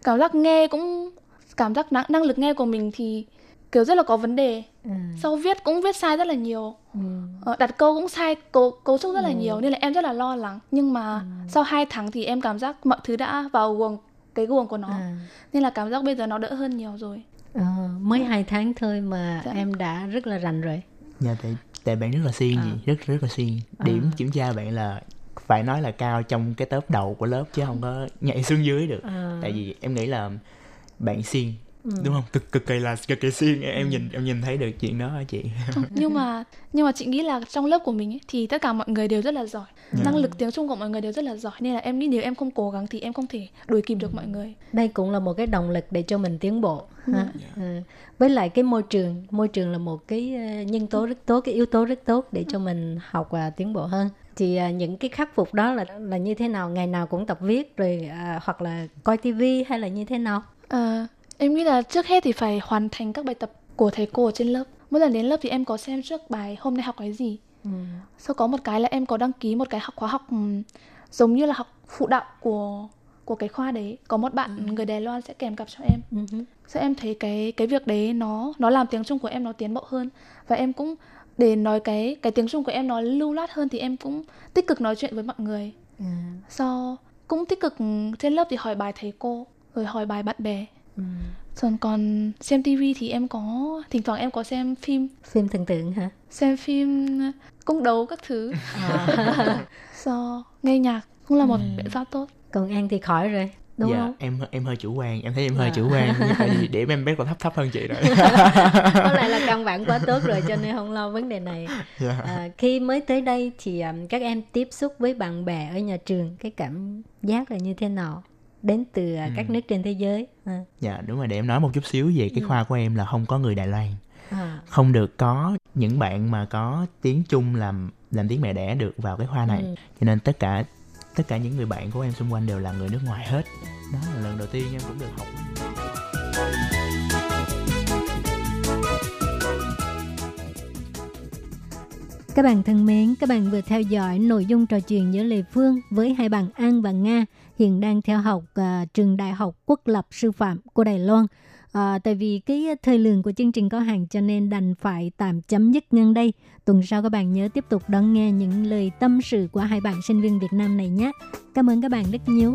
cảm giác nghe cũng cảm giác năng, năng lực nghe của mình thì kiểu rất là có vấn đề ừ. sau viết cũng viết sai rất là nhiều ừ. ờ, đặt câu cũng sai cấu cấu trúc rất là ừ. nhiều nên là em rất là lo lắng nhưng mà ừ. sau 2 tháng thì em cảm giác mọi thứ đã vào guồng cái guồng của nó à. nên là cảm giác bây giờ nó đỡ hơn nhiều rồi à, mới hai tháng thôi mà dạ. em đã rất là rành rồi dạ tại tại bạn rất là siêng à. gì rất rất là siêng điểm à. kiểm tra bạn là phải nói là cao trong cái tớp đầu của lớp chứ không có nhảy xuống dưới được à. tại vì em nghĩ là bạn siêng Ừ. đúng không cực cực kỳ là cực kỳ siêng em ừ. nhìn em nhìn thấy được chuyện đó hả chị nhưng mà nhưng mà chị nghĩ là trong lớp của mình ấy, thì tất cả mọi người đều rất là giỏi yeah. năng lực tiếng trung của mọi người đều rất là giỏi nên là em nghĩ nếu em không cố gắng thì em không thể đuổi kịp được mọi người đây cũng là một cái động lực để cho mình tiến bộ ừ. ha? Yeah. Ừ. với lại cái môi trường môi trường là một cái ờ, nhân tố rất tốt cái yếu tố rất tốt để cho mình học và tiến bộ hơn thì à, những cái khắc phục đó là là như thế nào ngày nào cũng tập viết rồi à, hoặc là coi tivi hay là như thế nào à, Em nghĩ là trước hết thì phải hoàn thành các bài tập của thầy cô ở trên lớp. Mỗi lần đến lớp thì em có xem trước bài hôm nay học cái gì. Ừ. Sau có một cái là em có đăng ký một cái học khóa học giống như là học phụ đạo của của cái khoa đấy. Có một bạn ừ. người Đài Loan sẽ kèm cặp cho em. Ừ. Sau em thấy cái cái việc đấy nó nó làm tiếng Trung của em nó tiến bộ hơn và em cũng để nói cái cái tiếng Trung của em nó lưu loát hơn thì em cũng tích cực nói chuyện với mọi người. Ừ. Sau cũng tích cực trên lớp thì hỏi bài thầy cô rồi hỏi bài bạn bè Ừ. Còn còn xem tivi thì em có thỉnh thoảng em có xem phim phim thần tượng hả? Xem phim cung đấu các thứ. À. so nghe nhạc cũng là một ừ. biện pháp tốt. Còn An thì khỏi rồi đúng dạ, không? em em hơi chủ quan, em thấy em hơi dạ. chủ quan tại vì điểm em bé còn thấp thấp hơn chị rồi. có lại là căn bản quá tốt rồi cho nên không lo vấn đề này. Dạ. À, khi mới tới đây thì um, các em tiếp xúc với bạn bè ở nhà trường cái cảm giác là như thế nào? Đến từ à, ừ. các nước trên thế giới à. dạ đúng rồi để em nói một chút xíu về cái ừ. khoa của em là không có người đài loan à. không được có những bạn mà có tiếng trung làm làm tiếng mẹ đẻ được vào cái khoa này ừ. cho nên tất cả tất cả những người bạn của em xung quanh đều là người nước ngoài hết đó là lần đầu tiên em cũng được học Các bạn thân mến, các bạn vừa theo dõi nội dung trò chuyện giữa Lê Phương với hai bạn An và Nga hiện đang theo học uh, trường Đại học Quốc lập Sư phạm của Đài Loan. À, tại vì cái thời lượng của chương trình có hạn cho nên đành phải tạm chấm dứt nhân đây. Tuần sau các bạn nhớ tiếp tục đón nghe những lời tâm sự của hai bạn sinh viên Việt Nam này nhé. Cảm ơn các bạn rất nhiều.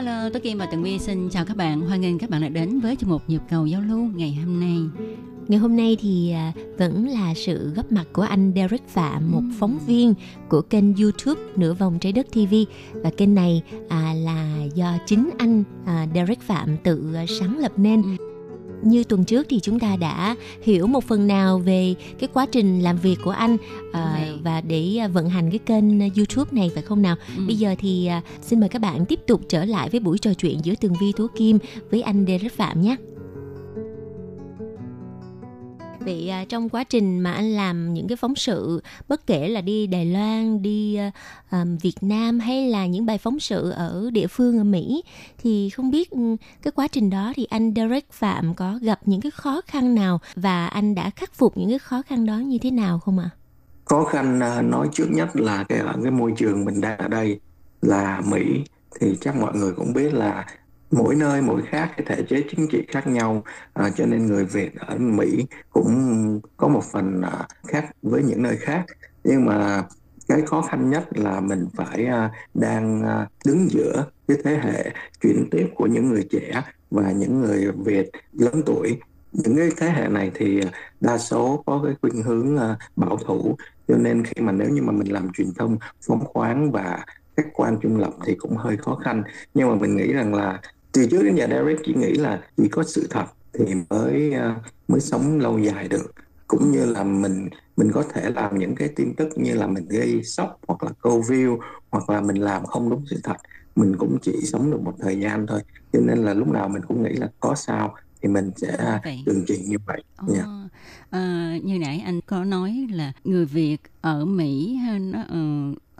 Hello, Tố Kim và Tường Vi xin chào các bạn. Hoan nghênh các bạn đã đến với chương mục Nhịp cầu giao lưu ngày hôm nay. Ngày hôm nay thì à, vẫn là sự góp mặt của anh Derek Phạm, một phóng viên của kênh YouTube Nửa vòng trái đất TV và kênh này à, là do chính anh à, Derek Phạm tự sáng lập nên. Như tuần trước thì chúng ta đã hiểu một phần nào về cái quá trình làm việc của anh Này. và để à, vận hành cái kênh YouTube này phải không nào? Ừ. Bây giờ thì à, xin mời các bạn tiếp tục trở lại với buổi trò chuyện giữa Tường Vi Tố Kim với anh Derek Phạm nhé. Vậy à, trong quá trình mà anh làm những cái phóng sự bất kể là đi Đài Loan, đi à, à, Việt Nam hay là những bài phóng sự ở địa phương ở Mỹ thì không biết ừ, cái quá trình đó thì anh Derek Phạm có gặp những cái khó khăn nào và anh đã khắc phục những cái khó khăn đó như thế nào không ạ? khó khăn nói trước nhất là cái ở cái môi trường mình đang ở đây là Mỹ thì chắc mọi người cũng biết là mỗi nơi mỗi khác cái thể chế chính trị khác nhau. À, cho nên người Việt ở Mỹ cũng có một phần à, khác với những nơi khác. Nhưng mà cái khó khăn nhất là mình phải à, đang à, đứng giữa cái thế hệ chuyển tiếp của những người trẻ và những người Việt lớn tuổi. Những cái thế hệ này thì đa số có cái khuynh hướng à, bảo thủ. Cho nên khi mà nếu như mà mình làm truyền thông phóng khoáng và khách quan trung lập thì cũng hơi khó khăn. Nhưng mà mình nghĩ rằng là từ trước đến giờ Derek chỉ nghĩ là chỉ có sự thật thì mới à, mới sống lâu dài được cũng như là mình mình có thể làm những cái tin tức như là mình gây sốc hoặc là câu view hoặc là mình làm không đúng sự thật mình cũng chỉ sống được một thời gian thôi cho nên là lúc nào mình cũng nghĩ là có sao thì mình sẽ Vậy. tường trình như vậy Dạ. Ờ, ờ, như nãy anh có nói là người Việt ở Mỹ nó ờ,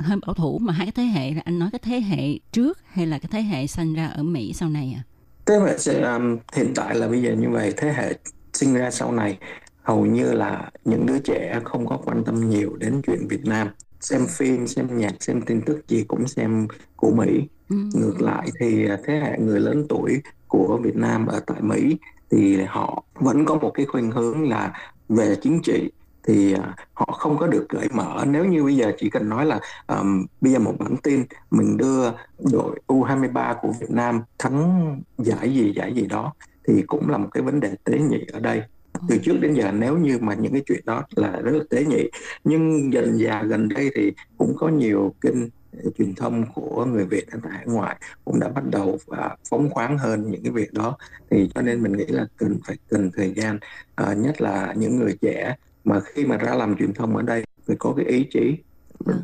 hơi bảo thủ mà hai cái thế hệ là anh nói cái thế hệ trước hay là cái thế hệ sinh ra ở Mỹ sau này à? Thế sẽ um, hiện tại là bây giờ như vậy thế hệ sinh ra sau này hầu như là những đứa trẻ không có quan tâm nhiều đến chuyện Việt Nam xem phim xem nhạc xem tin tức gì cũng xem của Mỹ Ừ. ngược lại thì à, thế hệ người lớn tuổi của Việt Nam ở tại Mỹ thì họ vẫn có một cái khuynh hướng là về chính trị thì à, họ không có được cởi mở. Nếu như bây giờ chỉ cần nói là um, bây giờ một bản tin mình đưa đội U23 của Việt Nam thắng giải gì giải gì đó thì cũng là một cái vấn đề tế nhị ở đây. Từ trước đến giờ nếu như mà những cái chuyện đó là rất là tế nhị nhưng dần dà gần đây thì cũng có nhiều kênh ờ, truyền thông của người Việt ở tại hải ngoại cũng đã bắt đầu và phóng khoáng hơn những cái việc đó. Thì cho nên mình nghĩ là cần phải cần thời gian Ờ, nhất là những người trẻ mà khi mà ra làm truyền thông ở đây phải có cái ý chí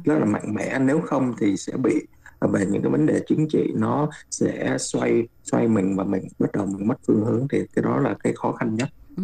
rất là mạnh mẽ. Nếu không thì sẽ bị ờ, về những cái vấn đề chính trị nó sẽ xoay xoay mình và mình bắt đầu mình mất phương hướng. Thì cái đó là cái khó khăn nhất. Ừ.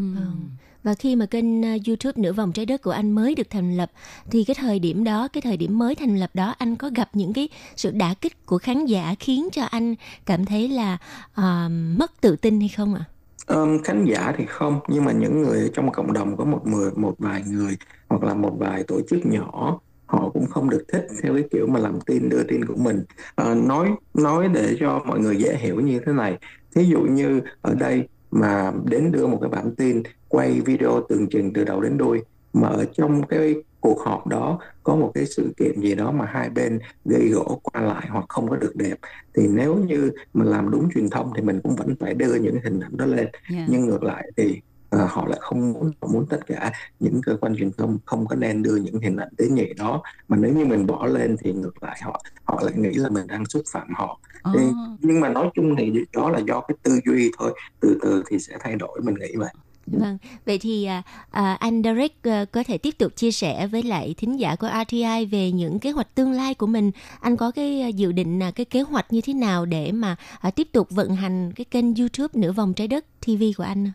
Và khi mà kênh uh, YouTube Nửa vòng trái đất của anh mới được thành lập thì cái thời điểm đó, cái thời điểm mới thành lập đó anh có gặp những cái sự đả kích của khán giả khiến cho anh cảm thấy là uh, mất tự tin hay không ạ? Um, khán giả thì không nhưng mà những người trong cộng đồng có một mười một vài người hoặc là một vài tổ chức nhỏ họ cũng không được thích theo cái kiểu mà làm tin đưa tin của mình. À, nói nói để cho mọi người dễ hiểu như thế này. Thí dụ như ở đây mà đến đưa một cái bản tin quay video tường trình từ đầu đến đuôi mà ở trong cái cuộc họp đó có một cái sự kiện gì đó mà hai bên gây gỗ qua lại hoặc không có được đẹp thì nếu như mình làm đúng truyền thông thì mình cũng vẫn phải đưa những hình ảnh đó lên. Yeah. nhưng ngược lại thì à, họ lại không muốn họ muốn tất cả những cơ quan truyền thông không có nên đưa những hình ảnh tế nhị đó. Mà nếu như mình bỏ lên thì ngược lại họ họ lại nghĩ là mình đang xúc phạm họ. Thì, nhưng mà nói chung thì đó là do cái tư duy thôi từ từ thì sẽ thay đổi mình nghĩ vậy Vâng, vậy thì à, à, anh Derek à, có thể tiếp tục chia sẻ với lại thính giả của RTI về những kế hoạch tương lai của mình. Anh có cái à, dự định, à, cái kế hoạch như thế nào để mà à, tiếp tục vận hành cái kênh YouTube Nửa vòng trái đất TV của anh?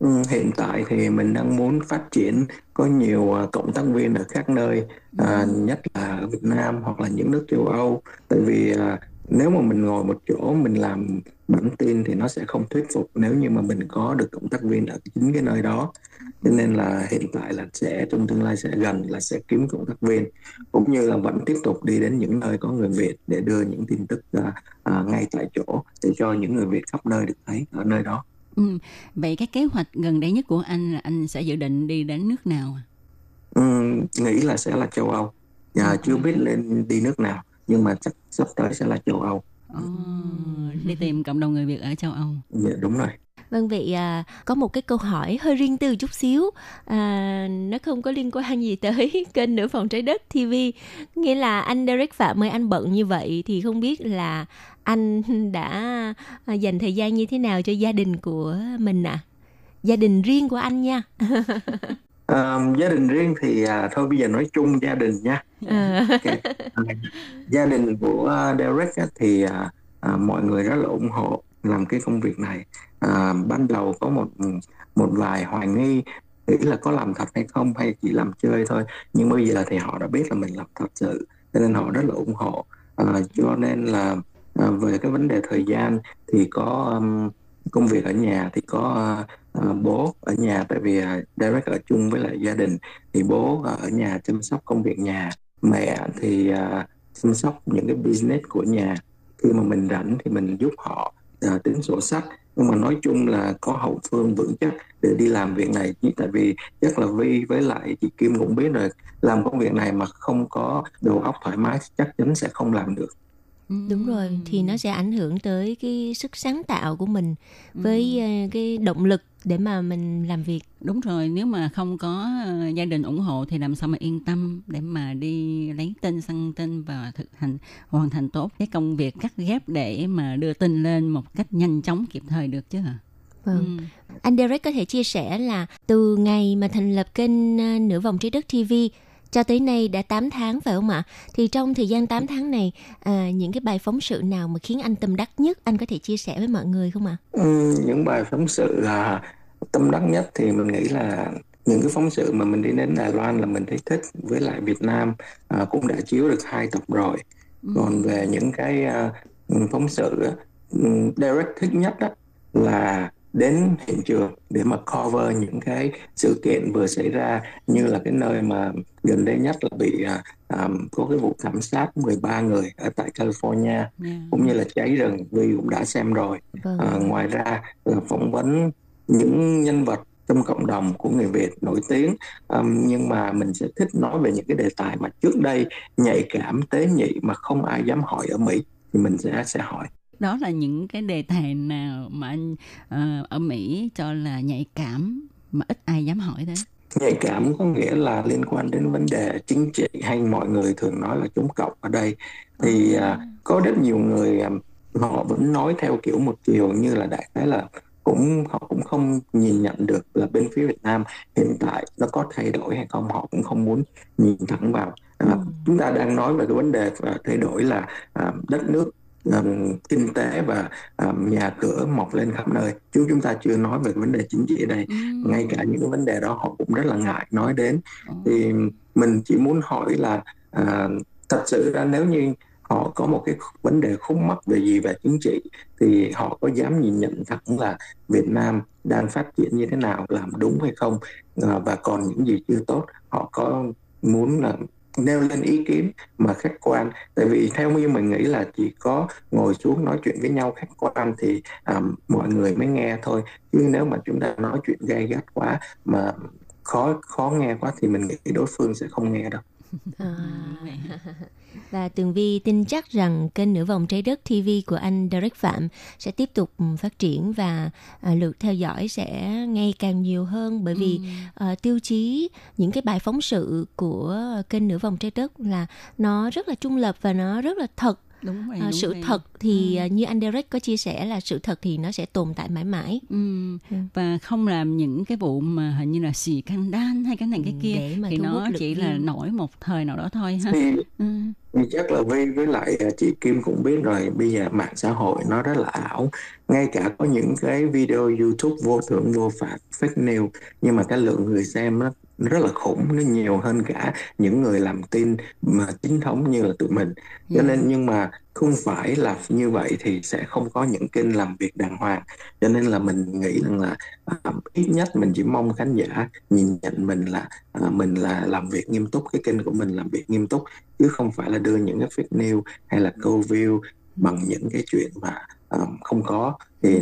Ừ, hiện tại thì mình đang muốn phát triển có nhiều à, cộng tác viên ở các nơi à, nhất là ở Việt Nam hoặc là những nước châu Âu tại vì à, nếu mà mình ngồi một chỗ mình làm bản tin thì nó sẽ không thuyết phục nếu như mà mình có được cộng tác viên ở chính cái nơi đó cho nên là hiện tại là sẽ trong tương lai sẽ gần là sẽ kiếm cộng tác viên cũng như là vẫn tiếp tục đi đến những nơi có người Việt để đưa những tin tức à, à, ngay tại chỗ để cho những người Việt khắp nơi được thấy ở nơi đó Ừ. Vậy cái kế hoạch gần đây nhất của anh là anh sẽ dự định đi đến nước nào? à? Ừm, nghĩ là sẽ là châu Âu. Dạ, chưa biết lên đi nước nào, nhưng mà chắc sắp tới sẽ là châu Âu. Ồ, đi tìm cộng đồng người Việt ở châu Âu. Dạ, đúng rồi. Vâng vậy à, có một cái câu hỏi hơi riêng tư chút xíu. À, nó không có liên quan gì tới kênh nửa phòng trái đất TV nghĩa là anh Derek Phạm ơi anh bận như vậy thì không biết là anh đã à, dành thời gian như thế nào cho gia đình của mình ạ? Gia đình riêng của anh nha À, gia đình riêng thì à, thôi bây giờ nói chung gia đình nha. À. Ok. À, gia đình của Derek á, thì à, à, mọi người rất là ủng hộ làm cái công việc này. À, ban đầu có một một vài hoài nghi nghĩ là có làm thật hay không hay chỉ làm chơi thôi nhưng bây giờ thì họ đã biết là mình làm thật sự cho nên họ rất là ủng hộ à, cho nên là à, về cái vấn đề thời gian thì có um, công việc ở nhà thì có uh, bố ở nhà tại vì uh, direct ở chung với lại gia đình. Thì bố uh, ở nhà chăm sóc công việc nhà. Mẹ thì uh, chăm sóc những cái business của nhà. Khi mà mình rảnh thì mình giúp họ uh, tính sổ sách. Nhưng mà nói chung là có hậu phương vững chắc để đi làm việc này. Chứ tại vì chắc là Vi với lại chị Kim cũng biết rồi làm công việc này mà không có đầu óc thoải mái chắc chắn sẽ không làm được đúng rồi thì nó sẽ ảnh hưởng tới cái sức sáng tạo của mình với ờ, cái động lực để mà mình làm việc Đúng rồi, nếu mà không có ờ, gia đình ủng hộ thì làm sao mà yên tâm để mà đi lấy tin, săn tin và thực hành hoàn thành tốt cái công việc cắt ghép để mà đưa tin lên một cách nhanh chóng kịp thời được chứ hả? Vâng. Anh Derek có thể chia sẻ là từ ngày mà thành lập kênh ờ, Nửa vòng trái đất TV cho tới nay đã 8 tháng phải không ạ? Thì trong thời gian 8 tháng này, à, những cái bài phóng sự nào mà khiến anh tâm đắc nhất anh có thể chia sẻ với mọi người không ạ? Ừ, những bài phóng sự là tâm đắc nhất thì mình nghĩ là những cái phóng sự mà mình đi đến Đài Loan là mình thấy thích với lại Việt Nam à, cũng đã chiếu được hai tập rồi còn về những cái à, phóng sự ừ, Derek thích nhất á, là đến hiện trường để mà cover những cái sự kiện vừa xảy ra như là cái nơi mà gần đây nhất là bị à, có cái vụ thảm sát 13 người ở tại California cũng như là cháy rừng Vi cũng đã xem rồi. Vâng. à, ngoài ra là phỏng vấn những nhân vật trong cộng đồng của người Việt nổi tiếng um, nhưng mà mình sẽ thích nói về những cái đề tài mà trước đây nhạy cảm tế nhị mà không ai dám hỏi ở Mỹ thì mình sẽ sẽ hỏi Đó là những cái đề tài nào mà anh ờ, ở Mỹ cho là nhạy cảm mà ít ai dám hỏi tới. nhạy cảm có nghĩa là liên quan đến vấn đề chính trị hay mọi người thường nói là chống cộng ở đây. Thì à, có rất nhiều người à, họ vẫn nói theo kiểu một chiều như là đại khái là cũng họ cũng không nhìn nhận được là bên phía Việt Nam hiện tại nó có thay đổi hay không họ cũng không muốn nhìn thẳng vào. À, chúng ta đang nói về cái vấn đề thay đổi là à, đất nước à, kinh tế và à, nhà cửa mọc lên khắp nơi. Chứ chúng ta chưa nói về vấn đề chính trị ở đây ngay cả những cái vấn đề đó họ cũng rất là ngại nói đến. Thì mình chỉ muốn hỏi là à, thật sự ra nếu như họ có một cái vấn đề khúc mắc về gì về chính trị thì họ có dám nhìn nhận thẳng là Việt Nam đang phát triển như thế nào làm đúng hay không? À, và còn những gì chưa tốt họ có muốn là nêu lên ý kiến mà khách quan. Tại vì theo như mình nghĩ là chỉ có ngồi xuống nói chuyện với nhau khách quan thì um, mọi người mới nghe thôi. Chứ nếu mà chúng ta nói chuyện gay gắt quá mà khó khó nghe quá thì mình nghĩ đối phương sẽ không nghe đâu. À. Và Tường Vi tin chắc rằng kênh Nửa vòng trái đất TV của anh Derek Phạm sẽ tiếp tục ừ, phát triển và à, lượt theo dõi sẽ ngày càng nhiều hơn bởi vì à, tiêu chí những cái bài phóng sự của kênh Nửa vòng trái đất là nó rất là trung lập và nó rất là thật đúng rồi, à, đúng sự rồi. thật thì ừ. như anh Derek có chia sẻ là sự thật thì nó sẽ tồn tại mãi mãi Ừ. và không làm những cái vụ mà hình như là xì căng đan hay cái này cái kia để mà thì nó chỉ là nổi một thời nào đó thôi ha ừ. Thì chắc là với với lại à, chị Kim cũng biết rồi bây giờ mạng xã hội nó rất là ảo. Ngay cả có những cái video YouTube vô thưởng vô phạt fake news nhưng mà cái lượng người xem nó rất là khủng nó nhiều hơn cả những người làm tin mà chính thống như là tụi mình. Cho nên nhưng mà không phải là như vậy thì sẽ không có những kênh làm việc đàng hoàng. Cho nên là mình nghĩ rằng là uh, ít nhất mình chỉ mong khán giả nhìn nhận mình là uh, mình là làm việc nghiêm túc cái kênh của mình làm việc nghiêm túc chứ không phải là đưa những cái fake news hay là câu view bằng những cái chuyện mà uh, không có. Thì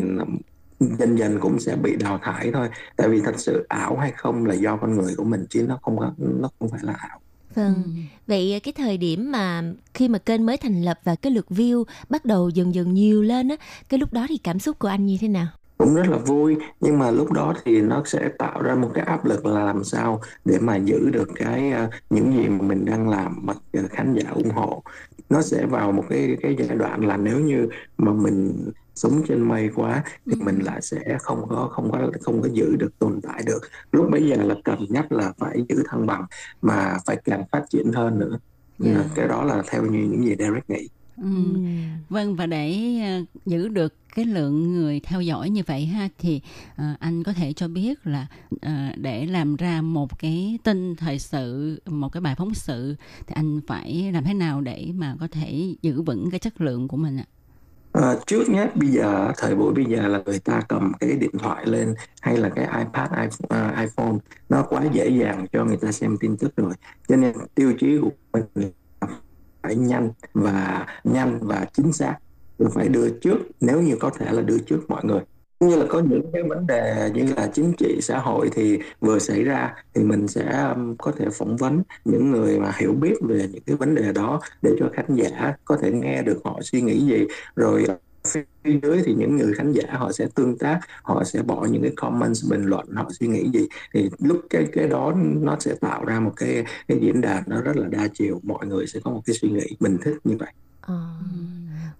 dần dần cũng sẽ bị đào thải thôi. Tại vì thật sự ảo hay không là do con người của mình chứ nó không có nó không phải là ảo. Vâng. Vậy cái thời điểm mà khi mà kênh mới thành lập và cái lượt view bắt đầu dần dần nhiều lên á, cái lúc đó thì cảm xúc của anh như thế nào? cũng rất là vui nhưng mà lúc đó thì nó sẽ tạo ra một cái áp lực là làm sao để mà giữ được cái uh, những gì mà mình đang làm mà uh, khán giả ủng hộ nó sẽ vào một cái cái giai đoạn là nếu như mà mình sống trên mây quá thì mình lại sẽ không có không có không có giữ được tồn tại được lúc bấy giờ là cần nhất là phải giữ thăng bằng mà phải càng phát triển hơn nữa Yeah. cái đó là theo như những gì Derek nghĩ Ừ. Vâng và để uh, giữ được cái lượng người theo dõi như vậy ha thì uh, anh có thể cho biết là uh, để làm ra một cái tin thời sự một cái bài phóng sự thì anh phải làm thế nào để mà có thể giữ vững cái chất lượng của mình ạ? À, Ờ, trước nhất bây giờ thời buổi bây giờ là người ta cầm cái điện thoại lên hay là cái iPad iPhone, ờ, iPhone nó quá dễ dàng cho người ta xem tin tức rồi. Cho nên tiêu chí của mình là phải nhanh và nhanh và chính xác. Phải đưa trước nếu như có thể là đưa trước mọi người như là có những cái vấn đề như là chính trị xã hội thì vừa xảy ra thì mình sẽ um, có thể phỏng vấn những người mà hiểu biết về những cái vấn đề đó để cho khán giả có thể nghe được họ suy nghĩ gì. Rồi phía dưới thì những người khán giả họ sẽ tương tác họ sẽ bỏ những cái comments bình luận họ suy nghĩ gì. Thì lúc cái cái đó nó sẽ tạo ra một cái cái diễn đàn nó rất là đa chiều mọi người sẽ có một cái suy nghĩ mình thích như vậy. Ờ.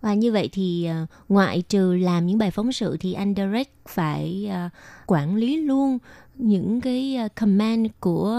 Và như vậy thì ờ, ngoại trừ làm những bài phóng sự thì anh Derek phải ờ, quản lý luôn những cái ờ, comment của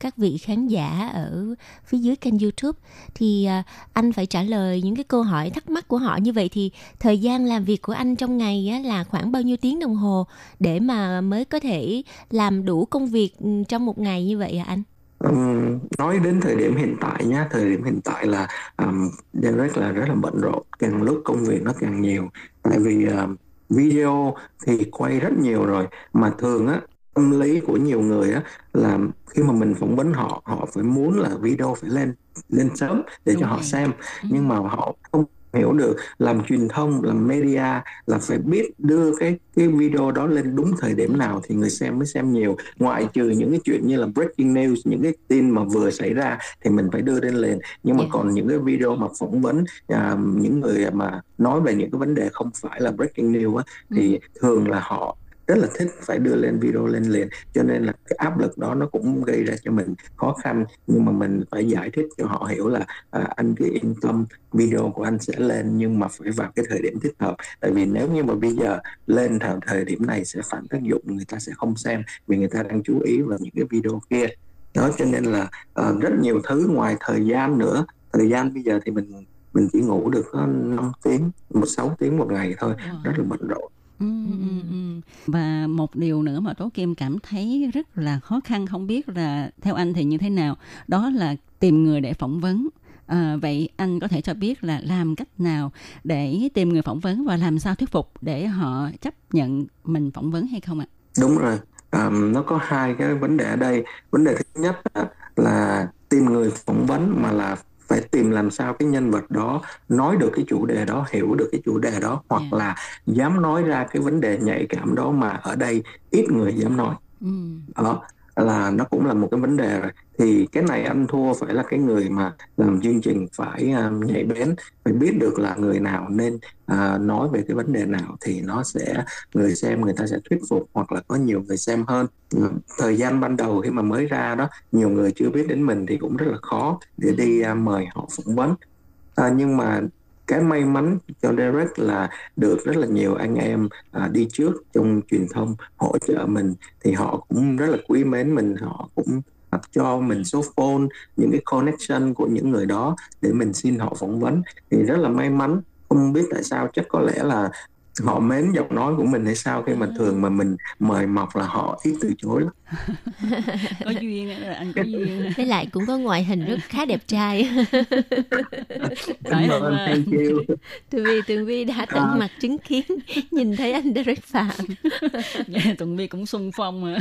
các vị khán giả ở phía dưới kênh YouTube thì anh phải trả lời những cái câu hỏi thắc mắc của họ như vậy thì thời gian làm việc của anh trong ngày là khoảng bao nhiêu tiếng đồng hồ để mà mới có thể làm đủ công việc ừ, trong một ngày như vậy hả anh? Um, nói đến thời điểm hiện tại nhá thời điểm hiện tại là um, Derek là rất là bận rộn càng lúc công việc nó càng nhiều. Tại vì um, video thì quay rất nhiều rồi mà thường á tâm lý của nhiều người á là khi mà mình phỏng vấn họ họ phải muốn là video phải lên lên sớm để cho họ xem. Nhưng mà họ không hiểu được làm truyền thông làm media là phải biết đưa cái cái video đó lên đúng thời điểm nào thì người xem mới xem nhiều. Ngoại trừ những cái chuyện như là breaking news những cái tin mà vừa xảy ra thì mình phải đưa lên lên. Nhưng mà Yeah. còn những cái video mà phỏng vấn à, những người mà nói về những cái vấn đề không phải là breaking news á thì thường là họ rất là thích phải đưa lên video lên liền. Cho nên là cái áp lực đó nó cũng gây ra cho mình khó khăn. Nhưng mà mình phải giải thích cho họ hiểu là à, anh cứ yên tâm video của anh sẽ lên nhưng mà phải vào cái thời điểm thích hợp. Tại vì nếu như mà bây giờ lên thời thời điểm này sẽ phản tác dụng người ta sẽ không xem vì người ta đang chú ý vào những cái video kia. Đó cho nên là à, rất nhiều thứ ngoài thời gian nữa. Thời gian bây giờ thì mình mình chỉ ngủ được có 5 tiếng một sáu tiếng một ngày thôi. Rất là bận rộn Ừ, ừ, ừ. Và một điều nữa mà Tố Kim cảm thấy rất là khó khăn không biết là theo anh thì như thế nào đó là tìm người để phỏng vấn à, vậy anh có thể cho biết là làm cách nào để tìm người phỏng vấn và làm sao thuyết phục để họ chấp nhận mình phỏng vấn hay không ạ? đúng rồi um, nó có hai cái vấn đề ở đây vấn đề thứ nhất là tìm người phỏng vấn mà là phải tìm làm sao cái nhân vật đó nói được cái chủ đề đó hiểu được cái chủ đề đó hoặc yeah. là dám nói ra cái vấn đề nhạy cảm đó mà ở đây ít người dám nói ừ. đó là nó cũng là một cái vấn đề rồi. Thì cái này anh thua phải là cái người mà làm chương trình phải um, nhạy bén phải biết được là người nào nên uh, nói về cái vấn đề nào thì nó sẽ người xem người ta sẽ thuyết phục hoặc là có nhiều người xem hơn. Ừ, thời gian ban đầu khi mà mới ra đó nhiều người chưa biết đến mình thì cũng rất là khó để đi uh, mời họ phỏng vấn. Uh, nhưng mà cái may mắn cho Derek là được rất là nhiều anh em à, đi trước trong truyền thông hỗ trợ mình. Thì họ cũng rất là quý mến mình họ cũng cho mình số phone những cái connection của những người đó để mình xin họ phỏng vấn. Thì rất là may mắn. Không biết tại sao chắc có lẽ là họ mến giọng nói của mình hay sao khi mà thường mà mình mời mọc là họ ít từ chối lắm có duyên anh có duyên với lại cũng có ngoại hình rất khá đẹp trai Cảm ơn, thank you. Tường Vi, Tường Vi đã tận à. mặt chứng kiến nhìn thấy anh Derek Phạm. yeah, Tường Vi cũng xung phong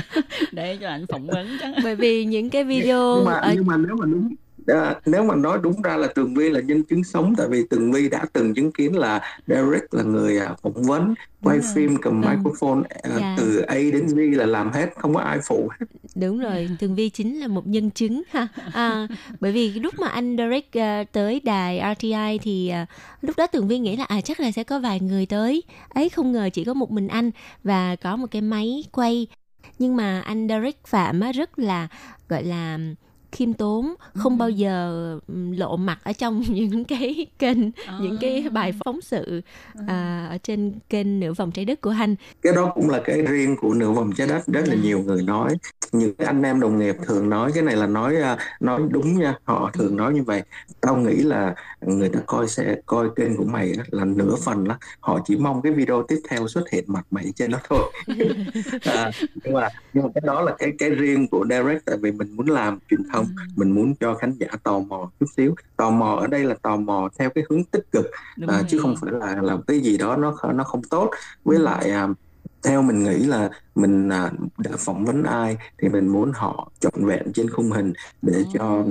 để cho anh phỏng vấn chắc. Bởi vì những cái video nhưng mà, ở... nhưng mà nếu mà đúng À, nếu mà nói đúng ra là Tường Vi là nhân chứng sống tại vì Tường Vi đã từng chứng kiến là Derek là người à, phỏng vấn quay đúng phim cầm ừ. microphone à, dạ. từ A đến Z là làm hết không có ai phụ hết. Đúng rồi Tường Vi chính là một nhân chứng ha. À, bởi vì lúc mà anh Derek uh, tới đài RTI thì uh, lúc đó Tường Vi nghĩ là à chắc là sẽ có vài người tới. Ấy không ngờ chỉ có một mình anh và có một cái máy quay. Nhưng mà anh Derek Phạm á, rất là gọi là khiêm tốn không ừ. bao giờ lộ mặt ở trong những cái kênh à. những cái bài phóng sự ừ. à, ở trên kênh nửa vòng trái đất của anh cái đó cũng là cái riêng của nửa vòng trái đất rất là ừ. nhiều người nói những anh em đồng nghiệp thường nói cái này là nói à, nói đúng nha họ thường nói như vậy tao nghĩ là người ta coi sẽ coi kênh của mày là nửa phần đó họ chỉ mong cái video tiếp theo xuất hiện mặt mày trên đó thôi à, nhưng mà nhưng mà cái đó là cái cái riêng của direct tại vì mình muốn làm truyền thông không? Mình muốn cho khán giả tò mò chút xíu. Tò mò ở đây là tò mò theo cái hướng tích cực à, chứ không phải là làm cái gì đó nó nó không tốt. Với lại à, theo mình nghĩ là mình à, đã phỏng vấn ai thì mình muốn họ trọn vẹn trên khung hình để cho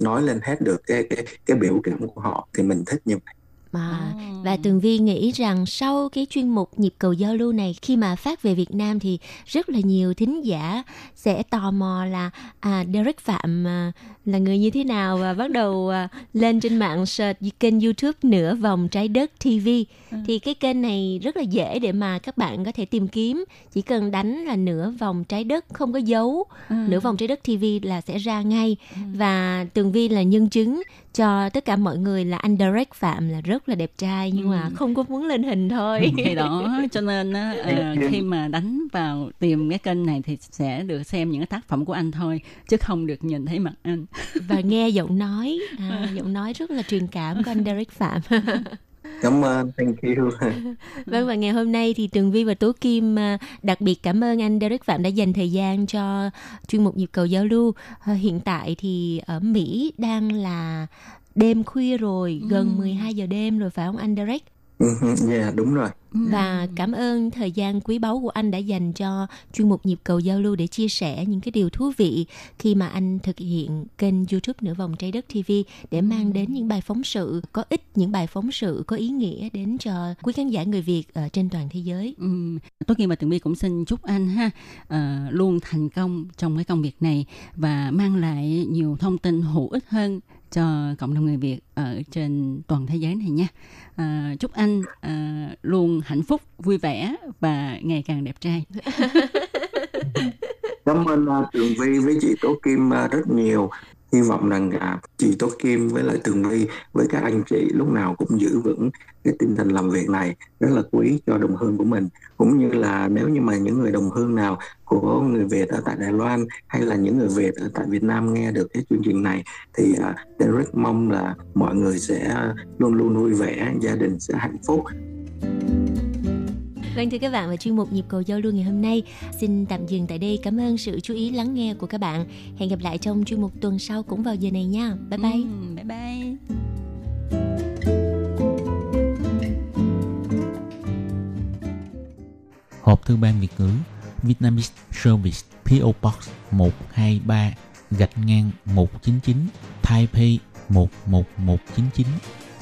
nói lên hết được cái cái cái biểu cảm của họ thì mình thích như vậy mà và Tường Vi nghĩ rằng sau cái chuyên mục nhịp cầu giao lưu này khi mà phát về Việt Nam thì rất là nhiều thính giả sẽ tò mò là à, Derek Phạm à, là người như thế nào và bắt đầu à, lên trên mạng search kênh YouTube nửa vòng trái đất TV ừ. thì cái kênh này rất là dễ để mà các bạn có thể tìm kiếm chỉ cần đánh là nửa vòng trái đất không có dấu ừ. nửa vòng trái đất TV là sẽ ra ngay ừ. và Tường Vi là nhân chứng cho tất cả mọi người là anh Derek Phạm là rất là đẹp trai nhưng ừ. mà không có muốn lên hình thôi thì đó cho nên á, à, khi mà đánh vào tìm cái kênh này thì sẽ được xem những cái tác phẩm của anh thôi chứ không được nhìn thấy mặt anh và nghe giọng nói à, giọng nói rất là truyền cảm của anh Derek Phạm cảm ơn thank you. Vâng và ngày hôm nay thì tường vi và tố kim à, đặc biệt cảm ơn anh derek phạm đã dành thời gian cho chuyên mục nhịp cầu giao lưu. À, hiện tại thì ở mỹ đang là đêm khuya rồi gần ừ. 12 giờ đêm rồi phải không anh derek dạ yeah, đúng rồi. Và cảm ơn thời gian quý báu của anh đã dành cho chuyên mục nhịp cầu giao lưu để chia sẻ những cái điều thú vị khi mà anh thực hiện kênh youtube nửa vòng trái đất tv để mang đến những bài phóng sự có ích những bài phóng sự có ý nghĩa đến cho quý khán giả người việt ở trên toàn thế giới. Ừ. tốt nghiệp mà tường vi cũng xin chúc anh ha uh, luôn thành công trong cái công việc này và mang lại nhiều thông tin hữu ích hơn cho cộng đồng người Việt ở trên toàn thế giới này nha. À, chúc anh à, luôn hạnh phúc, vui vẻ và ngày càng đẹp trai. Cảm ơn uh, Tường Vi với chị Tố Kim uh, rất nhiều hy vọng rằng à, chị Tố Kim với lại Tường Vi với các anh chị lúc nào cũng giữ vững cái tinh thần làm việc này rất là quý cho đồng hương của mình. Cũng như là nếu như mà những người đồng hương nào của người Việt ở tại Đài Loan hay là những người Việt ở tại Việt Nam nghe được cái chương trình này thì à, rất mong là mọi người sẽ luôn luôn vui vẻ gia đình sẽ hạnh phúc. Vâng thưa các bạn và chuyên mục nhịp cầu giao lưu ngày hôm nay xin tạm dừng tại đây. Cảm ơn sự chú ý lắng nghe của các bạn. Hẹn gặp lại trong chuyên mục tuần sau cũng vào giờ này nha. Bye bye. Ừ, bye bye. Hộp thư ban Việt ngữ Vietnamese Service PO Box 123 gạch ngang 199 Taipei 11199.